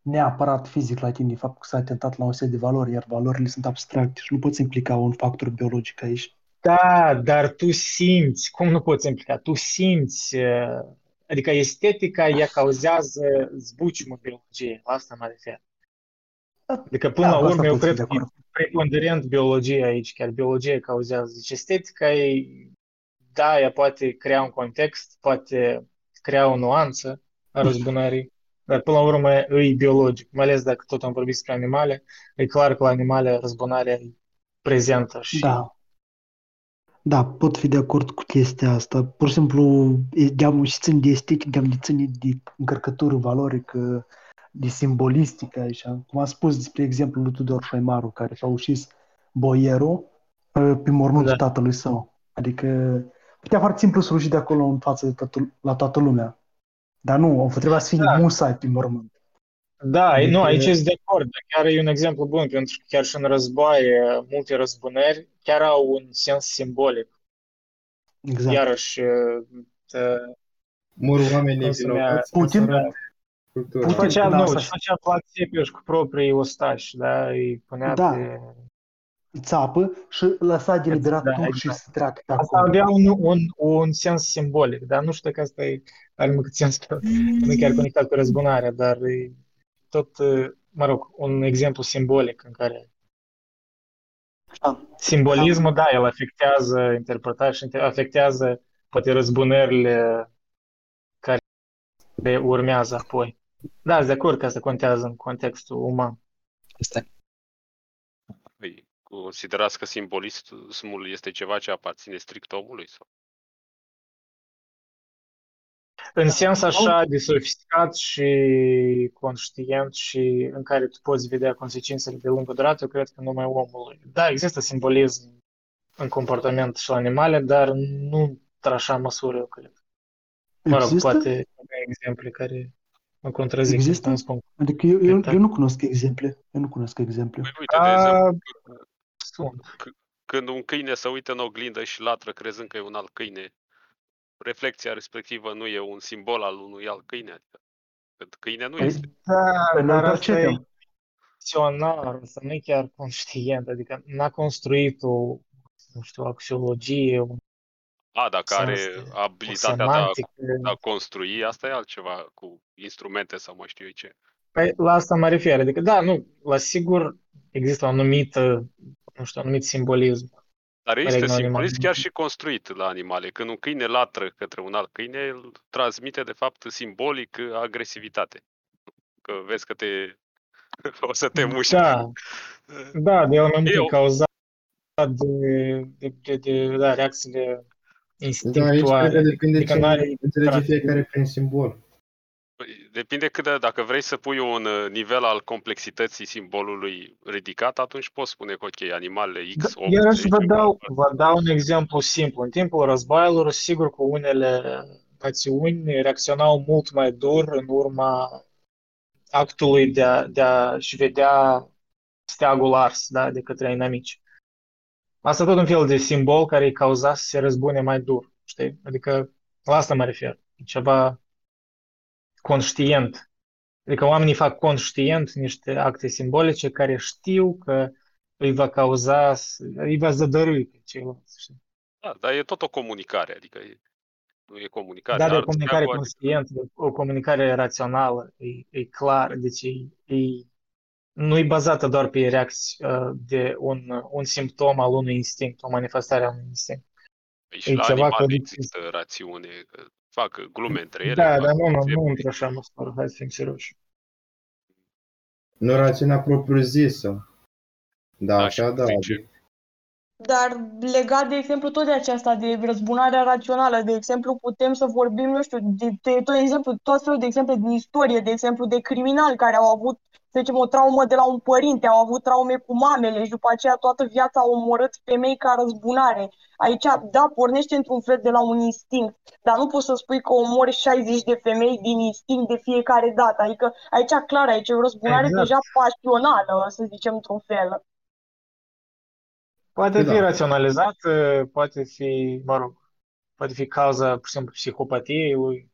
neapărat fizic la tine, faptul că s-a atentat la un set de valori, iar valorile sunt abstracte și nu poți implica un factor biologic aici. Da, dar tu simți, cum nu poți implica? Tu simți, uh, adică estetica ea cauzează zbuciumul biologiei, la asta mă refer. Adică până Da, la cu asta urmă eu pot fi cred de că e preponderent biologia aici, chiar biologia cauzează. Deci estetica e, da, ea poate crea un context, poate crea o nuanță a răzbunării, dar până la urmă e biologic, mai ales dacă tot am vorbit despre animale, e clar că la animale răzbunarea e prezentă și Da. Da, pot fi de acord cu chestia asta. Pur și simplu, e de și țin de estetic, de ține de încărcătură valorică, de simbolistică aici. Cum am spus despre exemplul lui Tudor Șoimaru, care s-a ucis boierul uh, pe mormântul Da. tatălui său. Adică putea foarte simplu să ruși de acolo în față de toată, la toată lumea. Dar nu, o trebuia să fie Da. musai pe mormânt. Da, Adică- nu, aici sunt de acord, dar chiar e un exemplu bun, pentru că chiar și în războaie, multe răzbunări chiar au un sens simbolic. Exact. Iarăși, te, Mor oamenii cum se numea, vinovați. Putin? să arate cultura. Putin, făcea, da, nu, asta- își făcea Vlad Țepeș cu proprii ostași, da, îi punea Da. pe... Țapă și lăsa de liberat Da, turcii exact. să treacă pe Asta acolo. avea un, un, un sens simbolic, dar nu știu dacă asta e, are mult sens că nu e chiar conectat cu răzbunarea, dar e tot, mă rog, un exemplu simbolic în care simbolismul, da, el afectează interpretarea și inter- afectează poate răzbunările care urmează apoi. Da, sunt de acord că asta contează în contextul uman. Păi, considerați că simbolismul este ceva ce aparține strict omului? Sau? În sens așa de sofisticat și conștient și în care tu poți vedea consecințele de lungă durată, eu cred că numai omului. Da, există simbolism în comportament și la animale, dar nu într-așa măsură, eu cred. Mă rog, Există? poate avea exemple care mă contrazic. Există? nu spun. Adică eu, eu, Da. eu nu cunosc exemple. Eu nu cunosc exemple. Păi, uite, de exemplu, Sunt. când un câine se uită în oglindă și latră crezând că e un alt câine, reflecția respectivă nu e un simbol al unui alt câine. Adică, când câine nu Păi, este. Da, Păi noi dar asta e percepem. rațional, asta nu e chiar conștient, adică n-a construit o, nu știu, o axiologie, un A, dacă sens are de- o abilitatea de a, semantică. de a construi, asta e altceva, cu instrumente sau mai știu eu ce. Păi la asta mă refer, adică da, nu, la sigur există o anumită, nu știu, anumit simbolism. Dar în este regnul simbolism animal. chiar și construit la animale. Când un câine latră către un alt câine, el transmite de fapt simbolic agresivitate. Că vezi că te o să te muști. Da, da, de el mai mult Eu- e cauzat de, de, de, de da, reacțiile Da, aici instinctuale. cred că depinde Adică ce n-are înțelege tracție. fiecare prin simbol. Păi, Depinde cât de, dacă vrei să pui un uh, nivel al complexității simbolului ridicat, atunci poți spune că, ok, animalele X, Da, 8, Iarăși vă 10, dau, vă dau un exemplu simplu. În timpul războaielor, sigur că unele națiuni reacționau mult mai dur în urma actului de a, de a-și vedea steagul ars da, de către inamici. Asta tot un fel de simbol care îi cauza să se răzbune mai dur, știi? Adică la asta mă refer. E ceva conștient. Adică oamenii fac conștient niște acte simbolice care știu că îi va cauza, îi va zădărâi pe ceilalți, știi? Da, dar e tot o comunicare, adică e, nu e comunicare. Da, de o comunicare conștientă, o comunicare rațională, e, e clar, deci e, e, nu e bazată doar pe reacții uh, de un, un simptom al unui instinct, o manifestare a unui instinct. Păi și e la ceva că există rațiune, fac glume între ele. Da, dar nu, nu, nu într-așa măsură, hai să fim serioși. Nu rațiunea propriu-zisă. Da, așa, da. Dar legat, de exemplu, tot de aceasta, de răzbunarea rațională, de exemplu, putem să vorbim, nu știu, de, de tot exemplu, tot felul de exemple din istorie, de exemplu, de criminali care au avut, să zicem, o traumă de la un părinte, au avut traume cu mamele și după aceea toată viața au omorât femei ca răzbunare. Aici, da, pornește într-un fel de la un instinct, dar nu poți să spui că omori 60 de femei din instinct de fiecare dată. Adică aici, clar, aici e o răzbunare exact. deja pasională, să zicem, într-un fel. Poate fi da. raționalizat, poate fi, mă rog, poate fi cauza, pur și simplu, psihopatiei lui.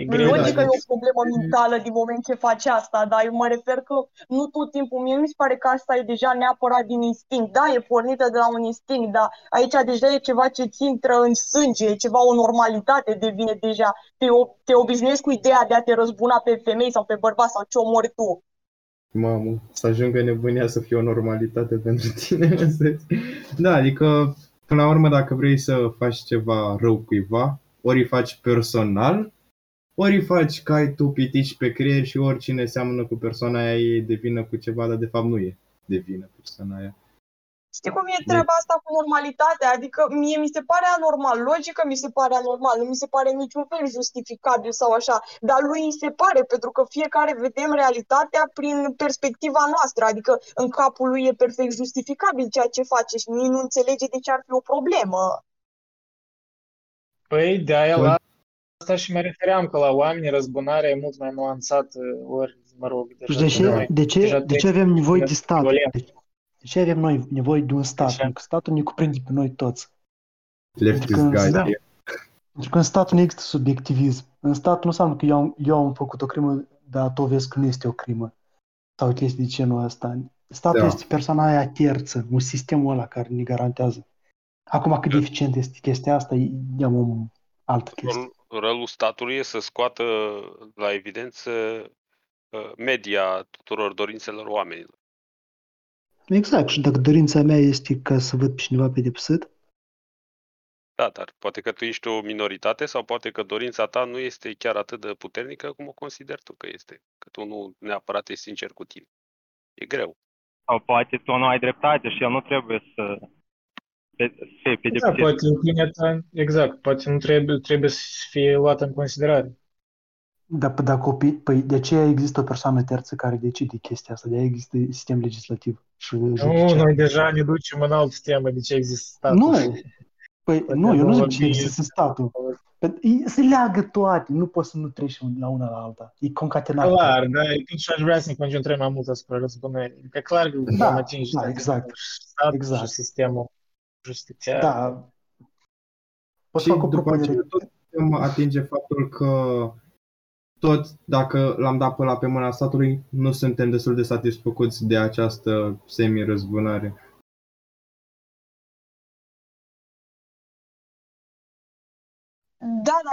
E greu, Logic că e o problemă mentală din moment ce face asta, dar eu mă refer că nu tot timpul, mie mi se pare că asta e deja neapărat din instinct. Da, e pornită de la un instinct, dar aici deja e ceva ce ți intră în sânge, e ceva, o normalitate devine deja. Te, te obișnuiești cu ideea de a te răzbuna pe femei sau pe bărbați sau ce omori tu. Mamă, să ajungă nebunia să fie o normalitate pentru tine. da, adică, până la urmă, dacă vrei să faci ceva rău cuiva, ori îi faci personal, ori îi faci că ai tu pitici pe creier și oricine seamănă cu persoana aia e de vină cu ceva, dar de fapt nu e de vină persoana aia. Știi cum e treaba asta cu normalitatea? Adică mie mi se pare anormal, logică mi se pare anormal, nu mi se pare niciun fel justificabil sau așa, dar lui îi se pare, pentru că fiecare vedem realitatea prin perspectiva noastră, adică în capul lui e perfect justificabil ceea ce face și nici nu înțelege de ce ar fi o problemă. Păi, de aia la asta și mă refeream că la oameni răzbunarea e mult mai nuanțată, ori, mă rog, deja de ce, de ce, de ce avem nevoie de stat? De ce avem noi nevoie de un stat? Pentru că statul ne cuprinde pe noi toți. Leftist guy. Da. Pentru că în statul nu există subiectivism. În stat nu înseamnă că eu am, eu am făcut o crimă, dar tu vezi că nu este o crimă. Sau chestii de genul ăsta. Statul da. este persoana aia terță, un sistemul ăla care ne garantează. Acum cât de eficient este chestia asta, e o altă chestie. Rolul statului e să scoată la evidență uh, media tuturor dorințelor oamenilor. Exact, și dacă dorința mea este ca să văd pe cineva pedepsit, da, dar poate că tu ești o minoritate sau poate că dorința ta nu este chiar atât de puternică cum o consideri tu că este. Că tu nu neapărat ești sincer cu tine. E greu. Sau poate tu nu ai dreptate și el nu trebuie să fie pedepsit. Da, poate opinia ta, exact, poate nu trebuie, trebuie să fie luată în considerare. Da, da copii, păi de ce există o persoană terță care decide chestia asta? De există sistem legislativ și Nu, noi deja ne ducem în alt sistem, de ce există statul. Nu, păi, păi nu, eu nu zic ce există statul. Păi, se leagă toate, nu poți să nu treci la una la alta. E concatenat. Clar, da, și aș vrea să ne concentrăm mai mult asupra răzbunării. Că clar că da, am atinge da, exact. statul exact. și sistemul justițiar. Da. Pot și fac o după aceea tot atinge faptul că tot dacă l-am dat pe la pe mâna statului, nu suntem destul de satisfăcuți de această semi-răzbunare.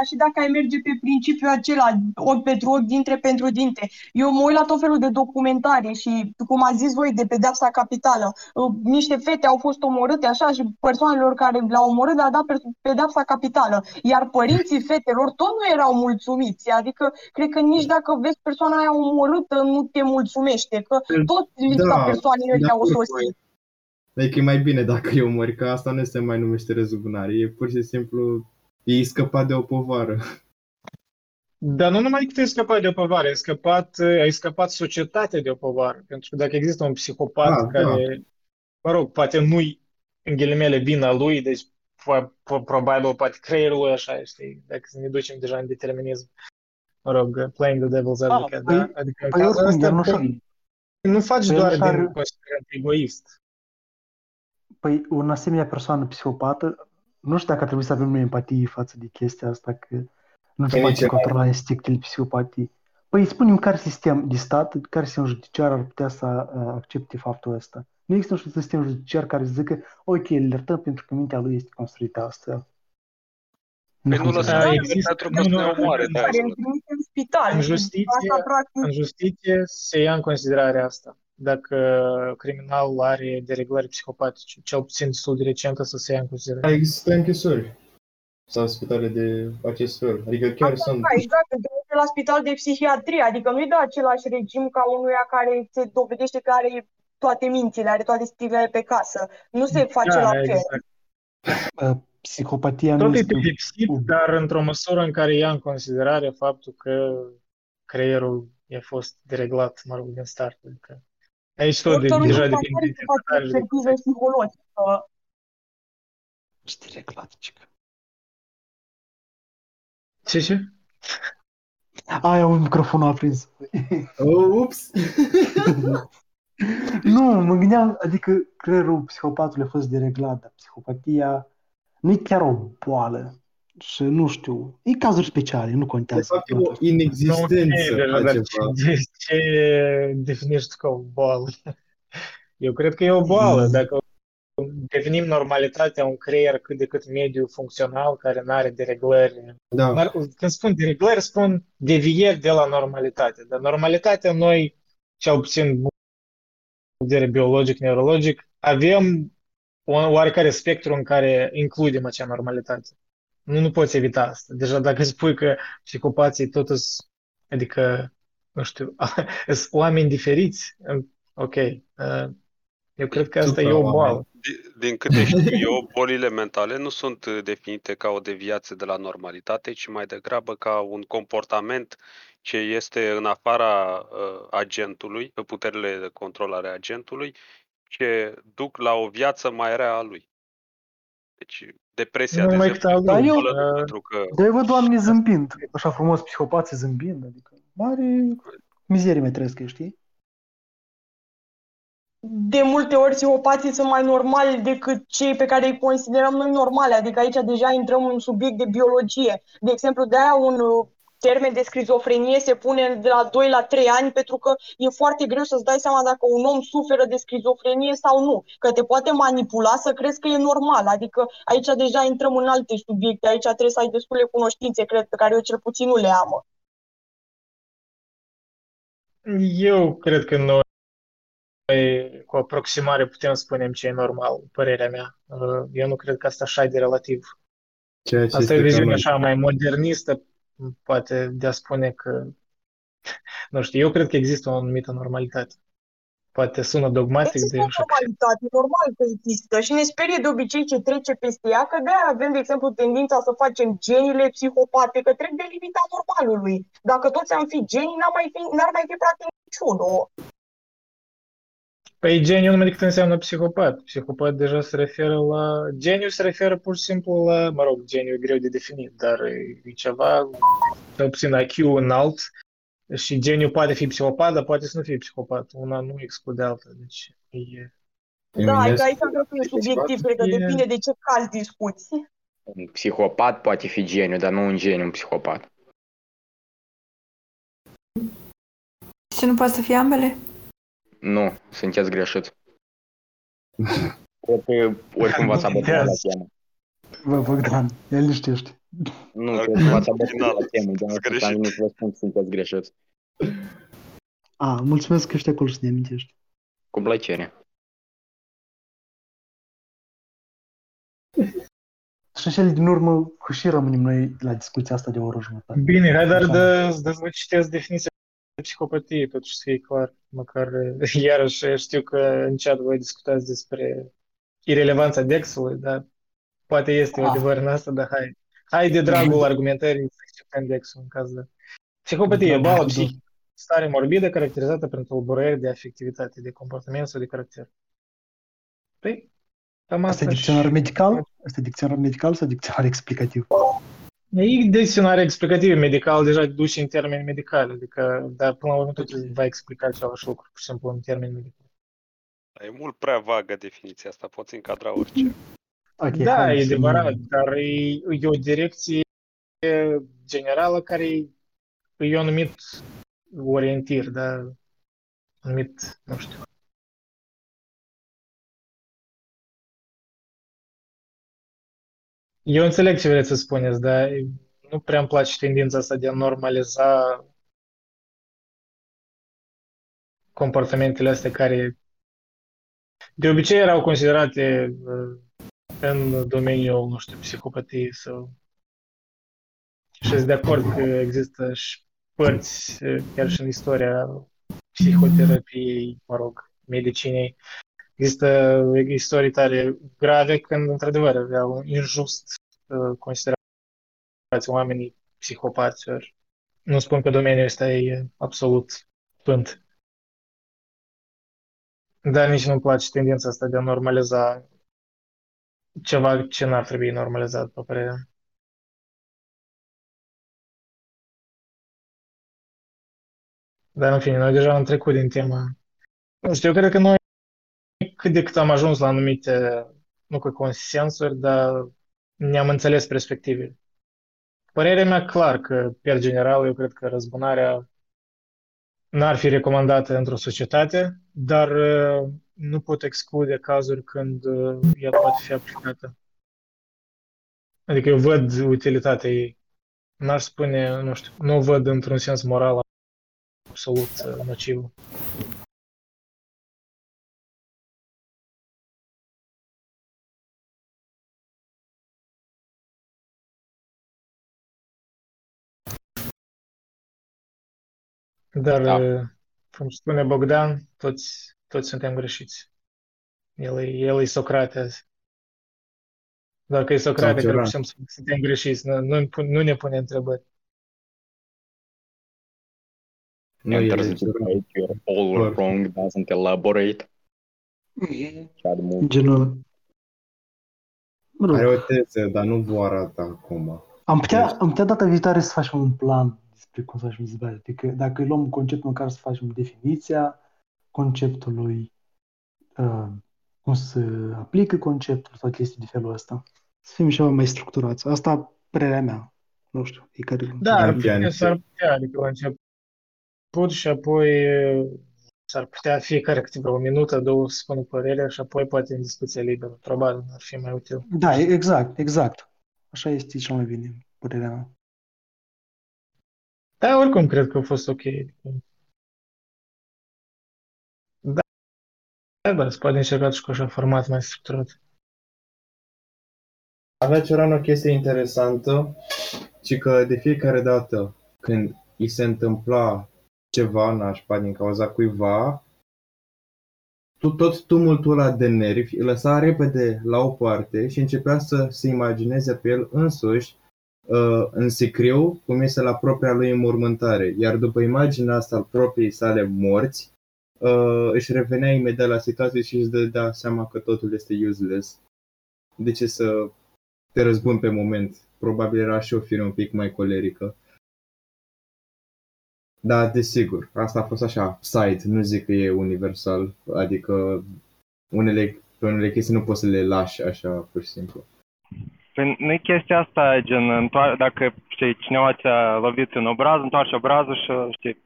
Și dacă ai merge pe principiul acela, ochi pentru ochi, dintre pentru dinte. Eu mă uit la tot felul de documentare și, cum a zis voi, de pedeapsa capitală. Uh, niște fete au fost omorâte așa și persoanelor care le-au omorât le-a dat pedeapsa capitală. Iar părinții fetelor tot nu erau mulțumiți. Adică, cred că nici dacă vezi persoana aia omorâtă, nu te mulțumește. Că tot lista da, persoanele da, au sosit. Adică e mai bine dacă e omori, că asta nu se mai numește răzbunare. E pur și simplu ei scăpat de o povară. Dar nu numai că ai scăpat de o povară, ai scăpat, ai scăpat societatea de o povară. Pentru că dacă există un psihopat ah, care, da. mă rog, poate nu-i în ghilimele vina lui, deci probabil poate creierul lui așa, știi, dacă să ne ducem deja în determinism. Mă rog, playing the devil's ah, advocate, ah, da? Păi, adică păi în cazul ăsta, nu, nu faci păi doar din considerent egoist. Păi, un asemenea persoană psihopată, nu știu dacă ar trebui să avem noi empatie față de chestia asta, că nu se Păi poate nici controla instinctele psihopatii. Păi, spunem care sistem de stat, care sistem judiciar ar putea să uh, accepte faptul ăsta. Nu există un sistem judiciar care să zică, ok, îl iertăm pentru că mintea lui este construită astfel. Păi nu lăsa Da, nimeni există- pentru că nu, să nu, ne omoare de Care asta. îl trimite în spital. În și justiție, Asta, practic, în justiție se ia în considerare asta. Dacă criminalul are dereglări psihopatice, cel puțin destul de recentă să se ia în considerare. Există închisori sau spitale de acest fel. Adică chiar sunt... Da, exact, când te duci la spital de psihiatrie, adică nu-i de același regim ca unuia care se dovedește că are toate mințile, are toate stilele pe casă. Nu se face la Da, fel. exact. Uh, psihopatia nu Tot e este... pedepsit, dar într-o măsură în care ia în considerare faptul că creierul a fost dereglat, mă rog, din start. Adică aici tot de, Doctorul deja nu depinde de poate să facă interpretare. expertiză psihologică. Ce, ce? Aia, un microfon aprins. Oh, ups! nu, mă gândeam, adică creierul psihopatului a fost dereglat, dar psihopatia nu e chiar o boală. Și nu știu, e cazuri speciale, nu De contează. fapt, e o inexistență Ok, deja, a dar ceva. ce, ce definești tu ca o boală? Eu cred că e o boală. Dacă definim normalitatea un creier cât de cât mediu funcțional, care nu are dereglări. Da. Mar- Când spun dereglări, spun devieri de la normalitate. Dar normalitatea noi, cel puțin din punct de vedere biologic, neurologic, avem un oarecare spectru în care includem acea normalitate. Nu, nu poți evita asta. Deja dacă spui că psihopații totuși, adică, nu știu, sunt oameni diferiți, ok, uh, eu cred că asta e o boală. Din- Din câte știu eu, bolile mentale nu sunt uh, definite ca o deviație de la normalitate, ci mai degrabă ca un comportament ce este în afara uh, agentului, pe puterile de control ale agentului, ce duc la o viață mai rea a lui. Deci, depresia, Nu de mai exemplu, cât este Da, o eu- bolă uh, pentru că Dar eu văd oamenii zâmbind, așa frumos, psihopații zâmbind, adică mare mizerie mai trăiesc, știi? de multe ori psihopații sunt mai normali decât cei pe care îi considerăm noi normale. Adică aici deja intrăm în un subiect de biologie. De exemplu, de-aia un uh, termen de schizofrenie se pune de la 2 la 3 ani pentru că e foarte greu să-ți dai seama dacă un om suferă de schizofrenie sau nu. Că te poate manipula să crezi că e normal. Adică aici deja intrăm în alte subiecte. Aici trebuie să ai destule cunoștințe, cred, pe care eu cel puțin nu le am. Eu cred că noi cu aproximare putem spune ce e normal, părerea mea. Uh, Eu nu cred că asta așa e de relativ. Ceea ce Asta e este viziunea cam- așa mai modernistă, poate de a spune că, nu știu, eu cred că există o anumită normalitate. Poate sună dogmatic Există de o așa. normalitate, normal că există și ne sperie de obicei ce trece peste ea, că de-aia avem, de exemplu, tendința să facem geniile psihopate, că trec de limita normalului. Dacă toți am fi genii, n-ar mai fi, n-ar mai fi practic niciunul. Păi geniu numai decât înseamnă psihopat. Psihopat deja se referă la... Geniu se referă pur și simplu la... Mă rog, geniu e greu de definit, dar e ceva, cel puțin IQ înalt și geniu poate fi psihopat, dar poate să nu fie psihopat. Una nu exclude alta. Deci e... Da, adică aici cred că e subiectiv, cred că E- depinde de ce caz discuți. Un psihopat poate fi geniu, dar nu un geniu un psihopat. Și nu poate să fie ambele? Nu, sunteți greșiți. Cred că oricum v-ați abordat la temă. Bă, Bogdan, el știește. Nu, cred că v-ați abordat la temă, de asta am venit să vă spun că sunteți greșiți. A, mulțumesc că ești acolo să ne amintești. Cu plăcere. Și în cele din urmă, cu și rămânem noi la discuția asta de o oră jumătate. Bine, hai dar Așa. de, de vă citesc definiția de psihopatie, totuși să fie clar. Măcar, iarăși, știu că în chat voi discutați despre irelevanța Dexului, dar poate este Ah. adevăr în asta, dar hai. Hai de dragul argumentării să acceptăm Dexul în caz de... Psihopatie, Da, boală da. psihică, stare morbidă caracterizată prin tulburări de afectivitate, de comportament sau de caracter. Păi, cam Asta asta e și- dicționar medical? Asta e dicționar medical sau dicționar explicativ? E dicționar explicativ medical, deja duci în termeni medicali, adică, dar până la urmă tot va explica același lucru, pur și simplu în termeni medicali. E mult prea vagă definiția asta, poți încadra orice. Okay, da, e adevărat, dar e, e o direcție generală care e o numit orientir, da? Numit, nu știu. Eu înțeleg ce vreți să spuneți, dar nu prea îmi place tendința asta de a normaliza comportamentele astea care de obicei erau considerate uh, în domeniul, nu știu, psihopatiei sau... Și sunt de acord că există și părți, uh, chiar și în istoria psihoterapiei, mă rog, medicinei, există istorii tare grave când, într-adevăr, aveau injust uh, considerați oamenii psihopați. Nu spun că domeniul ăsta e absolut sfânt. Dar nici nu-mi place tendința asta de a normaliza ceva ce n-ar trebui normalizat, pe părerea Dar în fine, noi deja am trecut din tema. Nu știu, eu cred că noi cât de cât am ajuns la anumite, nu că consensuri, dar ne-am înțeles perspective. Părerea mea clar că, pe general, eu cred că răzbunarea n-ar fi recomandată într-o societate, dar uh, nu pot exclude cazuri când uh, ea poate fi aplicată. Adică eu văd utilitatea ei. N-aș spune, nu știu, nu o văd într-un sens moral absolut uh, Dar, da. Uh, cum spune Bogdan, toți, toți suntem greșiți. El e, el e Socrate Dacă e Socrate, cred că suntem greșiți. Nu, nu, nu ne pune întrebări. Nu e you're all wrong, doesn't elaborate. Genul. Are o teză, dar nu vă arată acum. Am putea, am putea data viitoare să facem un plan despre cum să facem dezbatere. Adică dacă luăm conceptul măcar să facem definiția conceptului, uh, cum se aplică conceptul sau chestii de felul ăsta. Să fim ceva mai structurați. Asta părerea mea. Nu știu. E care... Da, ar putea, s-ar putea, adică la început și apoi uh, s-ar putea fiecare câteva o minută, două să spună părerea și apoi poate în discuție liberă. Probabil ar fi mai util. Da, exact, exact. Așa este cel mai bine, părerea mea. Da, oricum cred că a fost ok. Da, da, se poate încerca și cu așa format mai structurat. Avea ceva o chestie interesantă, ci că de fiecare dată când îi se întâmpla ceva nașpa din cauza cuiva, tot tumultul ăla de nervi îl lăsa repede la o parte și începea să se imagineze pe el însuși Uh, în sicriu cum este la propria lui înmormântare, iar după imaginea asta al propriei sale morți, uh, își revenea imediat la situație și își dădea seama că totul este useless. De ce să te răzbun pe moment? Probabil era și o fire un pic mai colerică. Da, desigur, asta a fost așa, side, nu zic că e universal, adică unele, pe unele chestii nu poți să le lași așa, pur și simplu. Păi nu chestia asta, gen, dacă știi, cineva ți-a lovit în obraz, întoarce obrazul și știi,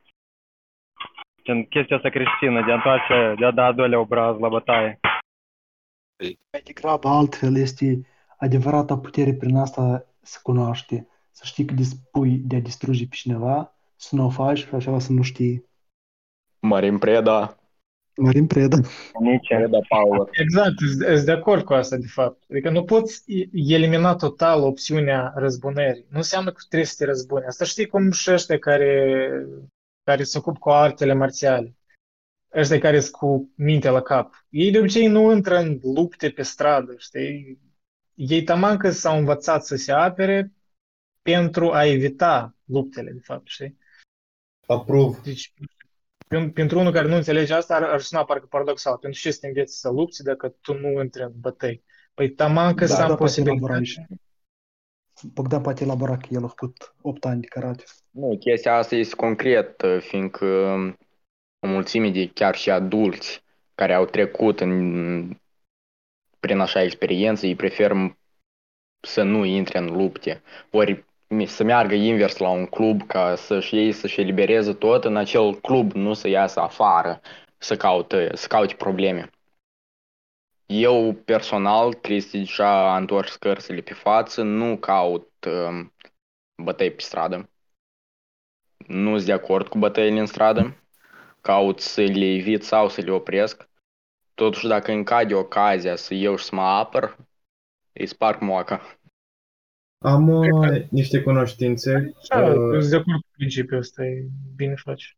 gen, chestia asta creștină, de a întoarce, de a da a doilea obraz la bătaie. Mai degrabă altfel este adevărata putere prin asta să cunoaște, să știi că dispui de a distruge pe cineva, să nu o faci și așa să nu știi. Marin Preda Marin Preda. Nici Preda Power. Exact, sunt de acord cu asta, de fapt. Adică nu poți elimina total opțiunea răzbunării. Nu înseamnă că trebuie să te răzbuni. Asta știi cum și ăștia care, care se ocupă cu artele marțiale. Ăștia care sunt cu mintea la cap. Ei de obicei nu intră în lupte pe stradă, știi? Ei tamancă s-au învățat să se apere pentru a evita luptele, de fapt, știi? Aprov. Deci, pentru unul care nu înțelege asta, ar, ar suna parcă paradoxal. Pentru ce să te înveți să lupți dacă tu nu intri în bătăi? Păi taman că da, să am da, posibilitatea. Bogdan poate elabora că el a făcut 8 ani de karate. Nu, chestia asta este concret, fiindcă o mulțime de chiar și adulți care au trecut în, prin așa experiență, ei prefer să nu intre în lupte. Ori să meargă invers la un club ca să-și ei să-și elibereze tot în acel club, nu să iasă afară să caute, să caute probleme. Eu personal, Cristi deja a întors cărțile pe față, nu caut um, bătăi pe stradă. Nu sunt de acord cu bătăile în stradă. Caut să le evit sau să le opresc. Totuși, dacă îmi cade ocazia să eu și să mă apăr, îi sparg moaca. Am uh, niște cunoștințe. Da, uh, sunt de acord cu principiul ăsta, e bine faci.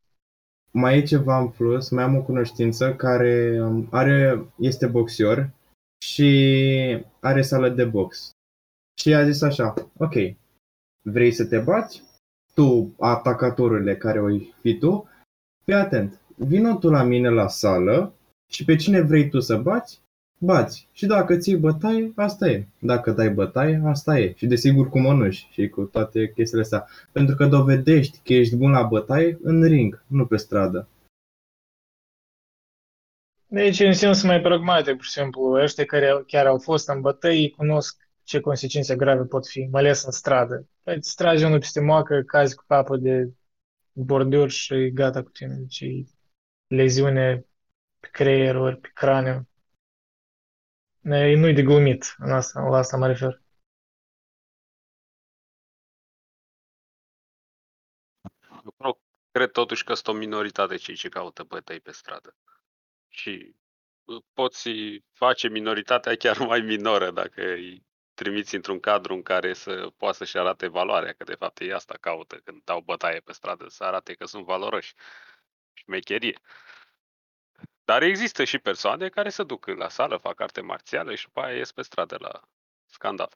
Mai e ceva în plus, mai am o cunoștință care um, are, este boxior și are sală de box. Și a zis așa, ok, vrei să te bați? Tu, atacatorule care o fi tu, fii atent, vină tu la mine la sală și pe cine vrei tu să bați, bați. Și dacă ții bătaie, asta e. Dacă dai bătaie, asta e. Și desigur cu mănuși și cu toate chestiile astea. Pentru că dovedești că ești bun la bătaie în ring, nu pe stradă. Deci, în sens mai pragmatic, pur și simplu, ăștia care chiar au fost în bătăi cunosc ce consecințe grave pot fi, mai ales în stradă. Păi îți tragi unul peste moacă, cazi cu capul de borduri și gata cu tine. Deci leziune pe creier ori pe craniu. Nu-i de glumit, în asta, la asta mă refer. Eu cred totuși că sunt o minoritate cei ce caută bătăi pe stradă. Și poți face minoritatea chiar mai minoră dacă îi trimiți într-un cadru în care să poată să-și arate valoarea, că de fapt ei asta caută când dau bătaie pe stradă, să arate că sunt valoroși. Șmecherie. Dar există și persoane care se duc la sală, fac arte marțială și după aia ies pe stradă la scandal.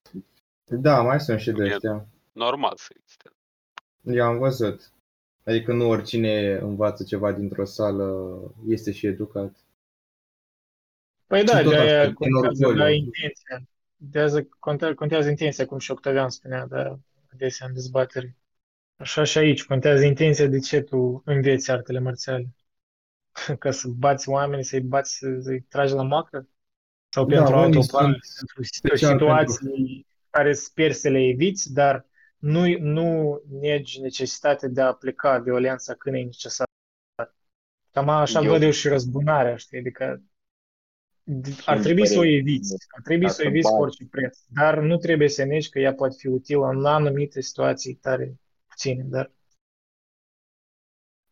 Da, mai sunt și de ăștia. Normal să existe. Eu am văzut. Adică nu oricine învață ceva dintr-o sală este și educat. Păi da, de aia contează la intenția. Contează, contează, contează intenția, cum și Șoctavian spunea, da, adesea în dezbatere. Așa și aici, contează intenția de ce tu înveți artele marțiale. Ca să bați oameni, să-i bați, să-i tragi la moacă? Sau da, pentru altă parte, pentru situații pentru... care speri să le eviți, dar nu, nu negi necesitatea de a aplica violența când e necesar. Cam așa eu... văd eu și răzbunarea, știi? Adică ar trebui să o eviți, ar trebui să o eviți cu orice preț, dar nu trebuie să negi că ea poate fi utilă în anumite situații tare puține, dar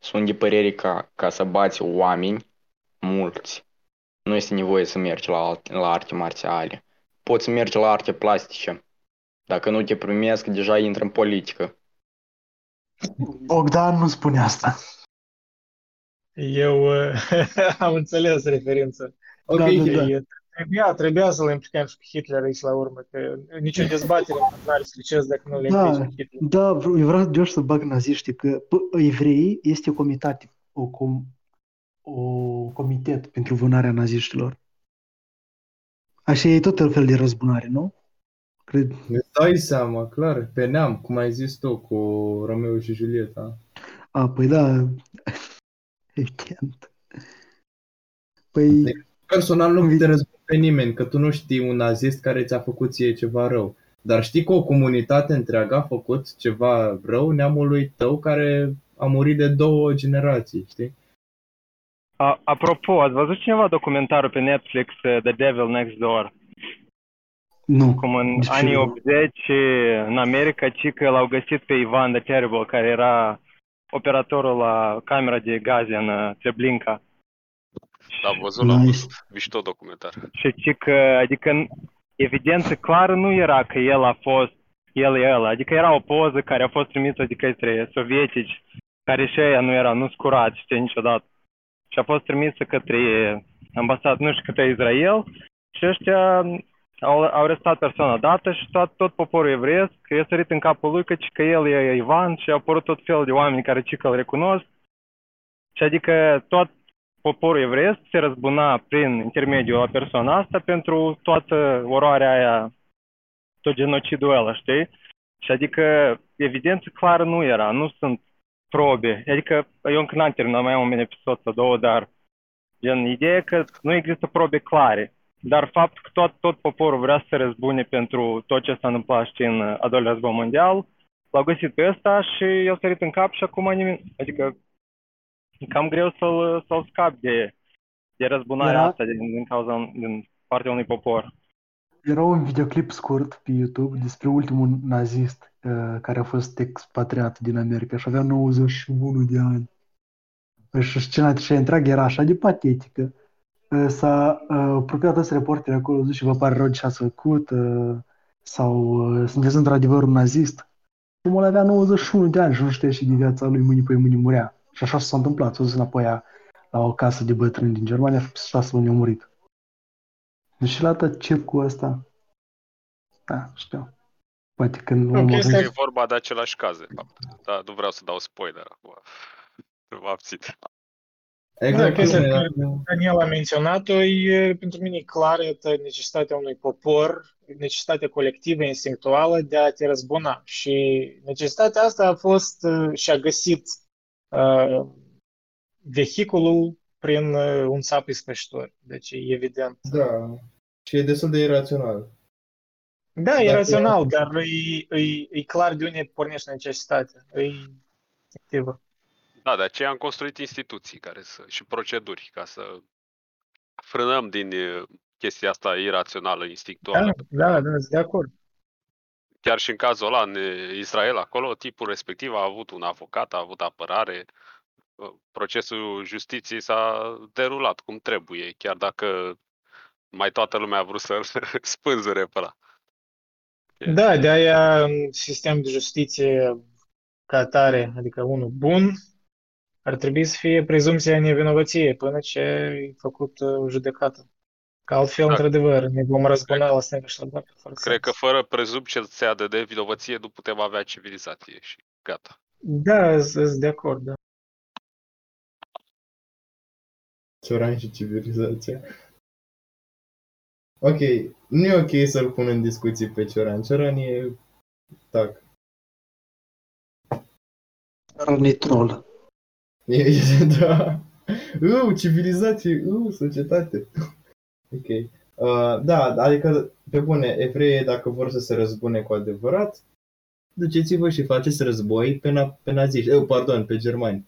sunt de părere că ca să bați oameni mulți, nu este nevoie să mergi la, la arte marțiale. Poți să mergi la arte plastice. Dacă nu te primesc, deja intră în politică. Bogdan nu spune asta. Eu am înțeles referința. Ok, da, da, da. Trebuia, trebuia să-l implicăm și pe Hitler aici la urmă, că nicio dezbatere nu are succes dacă nu le da, implici Hitler. Da, eu vreau de să bag naziștii, că evreii este o comitate, o, com, o comitet pentru vânarea naziștilor. Așa e tot fel de răzbunare, nu? Cred. Îți dai seama, clar, pe neam, cum ai zis tu, cu Romeo și Julieta. A, păi da, evident. Păi... Deci, personal nu te răzbun pe nimeni, că tu nu știi un nazist care ți-a făcut ție ceva rău. Dar știi că o comunitate întreagă a făcut ceva rău neamului tău care a murit de două generații, știi? A, apropo, ați văzut cineva documentarul pe Netflix The Devil Next Door? Nu. Cum în anii 80 în America, ci că l-au găsit pe Ivan the Terrible, care era operatorul la camera de gaze în Treblinka. Am văzut, nice. am văzut. Mișto documentar. Și ci că, adică, evidență clară nu era că el a fost, el e el. Adică era o poză care a fost trimisă de către sovietici, care și aia nu era, nu scurat, știi, niciodată. Și a fost trimisă către ambasat, nu știu, către Israel și ăștia au, au arestat persoana dată și tot, tot poporul evreiesc e sărit în capul lui că, că el e Ivan și au apărut tot felul de oameni care cică îl recunosc. Și adică tot poporul evreiesc se răzbuna prin intermediul la persoana asta pentru toată oroarea aia, tot genocidul ăla, știi? Și adică evidență clară nu era, nu sunt probe. Adică eu încă n-am terminat, mai am un episod sau două, dar Gen, ideea e că nu există probe clare, dar faptul că tot, tot poporul vrea să se răzbune pentru tot ce s-a întâmplat, știi, în a doilea război mondial, l-au găsit pe ăsta și i-au sărit în cap și acum nimeni, adică e cam greu să-l, să-l scap de, de răzbunarea Era- asta din, din cauza din partea unui popor. Era un videoclip scurt pe YouTube despre ultimul nazist uh, care a fost expatriat din America și avea 91 de ani. Și scena și întreagă era așa de patetică. Uh, S-a uh, apropiat ăsta reporter acolo, zice, și vă pare rău de ce ați făcut, uh, sau uh, sunteți într-adevăr un nazist. Omul avea 91 de ani și nu știa și de viața lui, mâine pe mâine murea. Și așa s-a întâmplat, s-a dus înapoi la la o casă de bătrâni din Germania și pe șase luni a murit. Deci la tot circul ăsta, da, știu. Poate când Nu, omul cred că ajunge- e vorba de același caz, de fapt. Dar nu vreau să dau spoiler acum. Mă abțin. Exact. Da, chestia chestia care Daniel a menționat-o e pentru mine e clară necesitatea unui popor, necesitatea colectivă, instinctuală de a te răzbuna. Și necesitatea asta a fost uh, și a găsit uh, vehiculul prin uh, un țap ispășitor. Deci e evident. Da. Și e destul de irațional. Da, e Dacă- rațional, dar e, e, e clar de unde pornește necesitatea. E activă. Da, de aceea am construit instituții care să, și proceduri ca să frânăm din e, chestia asta irațională, instinctuală. Da, da, da, sunt de acord. Chiar și în cazul ăla, în e, Israel, acolo, tipul respectiv a avut un avocat, a avut apărare, uh, procesul justiției s-a derulat cum trebuie, chiar dacă mai toată lumea a vrut să-l spânzure pe ăla. Da, de aia în sistem de justiție ca atare, adică unul bun, ar trebui să fie prezumția nevinovăției până ce e făcut uh, judecată. Că altfel, Da. într-adevăr, ne vom răzbuna la stânga și la dreapta. fără Cred că sens. fără prezumția de nevinovăție nu putem avea civilizație și gata. Da, sunt de acord, da. Cioran și civilizația. Ok, nu e ok să-l pun în discuții pe Cioran. Cioran e... Tac. Rănii troll. E, e, da. Uh, civilizație, uh, societate. Ok. Uh, da, adică, pe bune, evreii, dacă vor să se răzbune cu adevărat, duceți-vă și faceți război pe, na- pe naziști, uh, pardon, pe germani.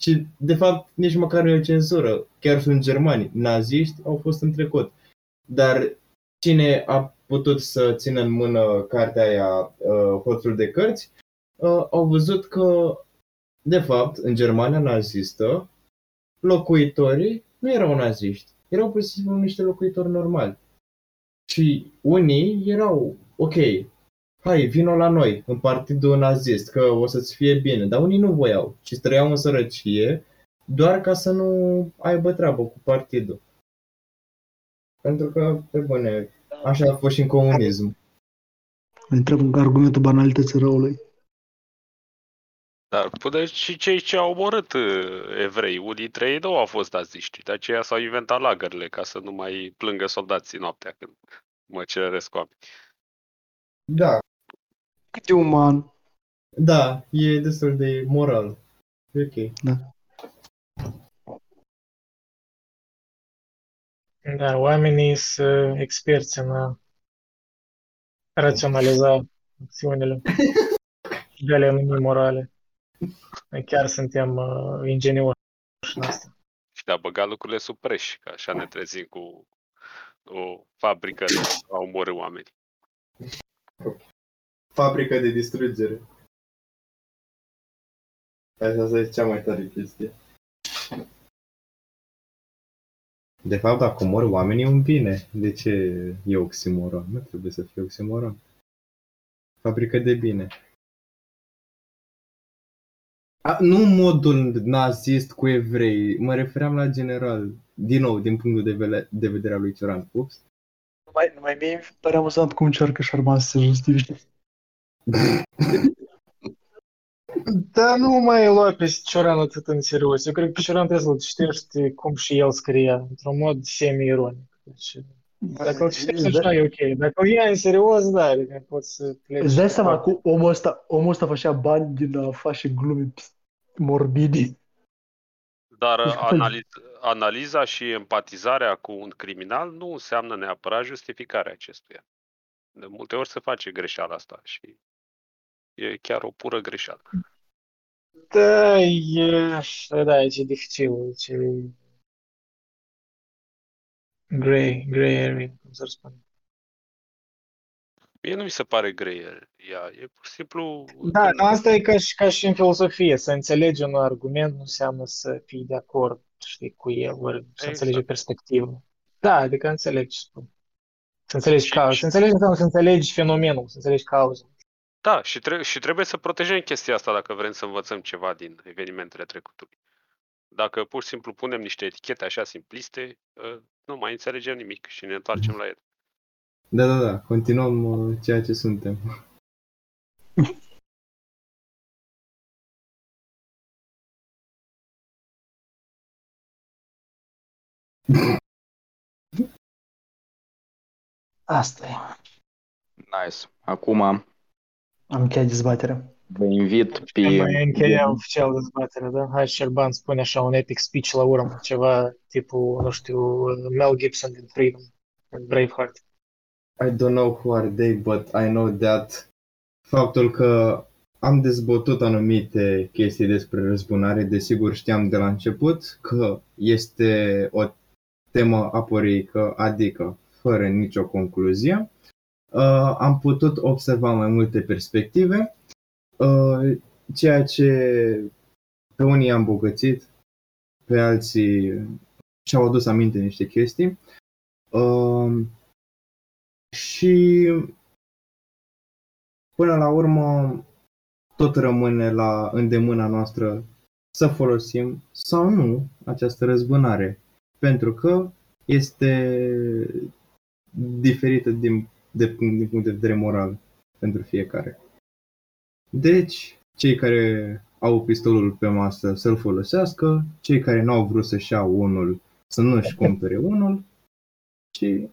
Și, de fapt, nici măcar nu e o cenzură. Chiar sunt germani. Naziști au fost în trecut. Dar cine a putut să țină în mână cartea aia, uh, hoțul de cărți, uh, au văzut că, de fapt, în Germania nazistă, locuitorii nu erau naziști. Erau pur și simplu niște locuitori normali. Și unii erau, ok, hai, vino la noi, în partidul nazist, că o să-ți fie bine. Dar unii nu voiau și trăiau în sărăcie doar ca să nu aibă treabă cu partidul. Pentru că, pe bune, așa a fost și în comunism. Întreb argumentul banalității răului. Dar până și cei ce au omorât uh, evrei, unii dintre ei nu au fost naziști. De aceea s-au inventat lagările ca să nu mai plângă soldații noaptea când mă cerăresc oameni. Da, Cât de uman. da, e destul de moral. E ok. Da. Da, oamenii sunt experți în a raționaliza acțiunile și de a le numi morale. Noi chiar suntem uh, ingenioși în asta. Și de-a băga lucrurile sub preș, că așa ne trezim cu o fabrică de a omorâ oameni. Fabrica de distrugere. Asta e cea mai tare chestie. De fapt, dacă mor oamenii, un bine. De ce e oximoron? Nu trebuie să fie oximoron. Fabrică de bine. A, nu modul nazist cu evrei, mă refeream la general, din nou, din punctul de, vele, de vedere al lui Cioran. Ups. Mai, mai mie mi se pare amuzant cum încearcă Șarman să se justifice. Da, nu mai lua pe Cioran atât în serios. Eu cred că Cioran trebuie să-l citești cum și el scria, într-un mod semi-ironic. Deci, dacă îl citești Da. așa, e ok. Dacă îl iei în serios, da, adică poți să pleci. Îți dai seama că omul ăsta, omul ăsta făcea bani din a face glume morbide. Dar analiz, analiza și empatizarea cu un criminal nu înseamnă neapărat justificarea acestuia. De multe ori se face greșeala asta și e chiar o pură greșeală. Da, e, da, e dificil, e gray, gray area, cum să spun. Mie nu mi se pare grey ea, e pur și simplu... Da, asta e ca și, ca și în filosofie, să înțelegi un argument nu înseamnă să fii de acord, știi, cu el, ori să exact. înțelegi perspectivă. Da, adică înțelegi, spun. Să înțelegi cauza, să înțelegi înseamnă să înțelegi fenomenul, să înțelegi cauza. Da, și, tre- și trebuie să protejăm chestia asta dacă vrem să învățăm ceva din evenimentele trecutului. Dacă pur și simplu punem niște etichete așa simpliste, ă, nu mai înțelegem nimic și ne întoarcem la ele. Da, da, da, continuăm uh, ceea ce suntem. Asta e. Nice. Acum Am încheiat dezbaterea. vă invit pe... Mai încheia oficial dezbaterea, da? Hai, Șerban spune așa un epic speech la urmă, ceva tipul, nu știu, Mel Gibson din Freedom, în Braveheart. I don't know who are they, but I know that faptul că am dezbătut anumite chestii despre răzbunare, desigur știam de la început că este o temă aporică, adică fără nicio concluzie. Uh, am putut observa mai multe perspective, uh, ceea ce pe unii am îmbogățit, pe alții și-au adus aminte niște chestii. Uh, și până la urmă tot rămâne la îndemâna noastră să folosim sau nu această răzbunare, pentru că este diferită din, de, din punct de vedere moral pentru fiecare. Deci, cei care au pistolul pe masă să-l folosească, cei care nu au vrut să-și iau unul să nu-și cumpere unul și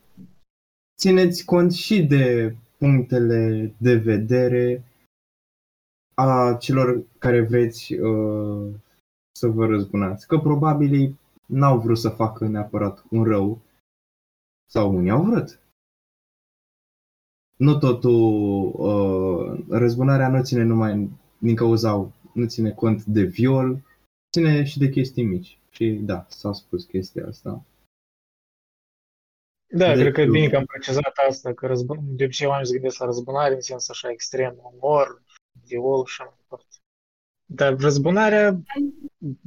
țineți cont și de punctele de vedere a celor care vreți uh, să vă răzbunați. Că probabil ei n-au vrut să facă neapărat un rău sau unii au vrut. Nu totul, uh, răzbunarea nu ține numai din cauza, nu ține cont de viol, ține și de chestii mici. Și da, s-a spus chestia asta. Da, cred că e bine că am precizat asta, că răzbun... de obicei oamenii se gândesc la răzbunare în sens așa extrem, omor, viol și așa mai departe. Dar răzbunarea,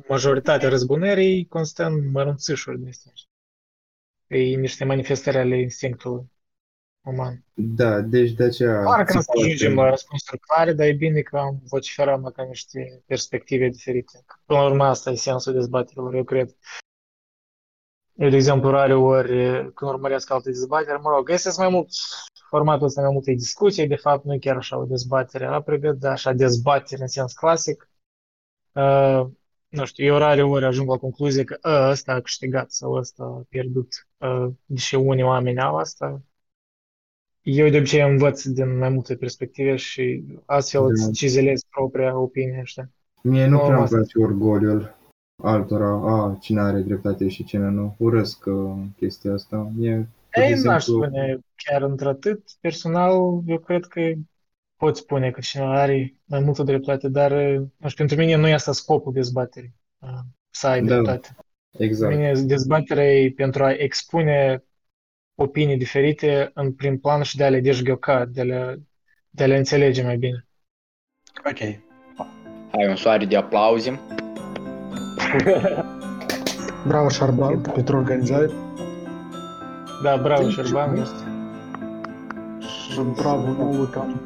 majoritatea răzbunării constă în mărunțișuri de astea. E niște manifestări ale instinctului uman. Da, deci de aceea... Pare că nu să ajungem la răspunsuri clare, dar e bine că am vociferat măcar niște perspective diferite. Până la urmă asta e sensul dezbaterilor, eu cred. Eu, de exemplu, rare ori, când urmăresc alte dezbateri, mă rog, găsesc mai mult formatul ăsta mai multe discuții, de fapt nu e chiar așa o dezbatere aproape, dar așa dezbatere în sens clasic. Uh, nu știu, eu rare ori ajung la concluzie că ă, ăsta a câștigat sau ăsta a pierdut, uh, deși unii oameni au asta. Eu de obicei învăț din mai multe perspective și astfel da. îți cizelez propria opinie, știi? Mie nu prea îmi place orgoliul altora, a, cine are dreptate și cine nu. Urăsc uh, chestia asta. E, Ei, exemplu... n-aș spune chiar într-atât. Personal, eu cred că pot spune că cineva are mai multă dreptate, dar uh, nu știu, pentru mine nu e asta scopul dezbaterii, uh, să ai da, dreptate. Exact. Pentru mine dezbaterea e pentru a expune opinii diferite în prim plan și de a le deșghioca, de a le, de a le înțelege mai bine. Ok. Hai un soare de aplauze. Bravo, Șarban, pentru organizare. Da, bravo, Șarban. Și bravo nouă că am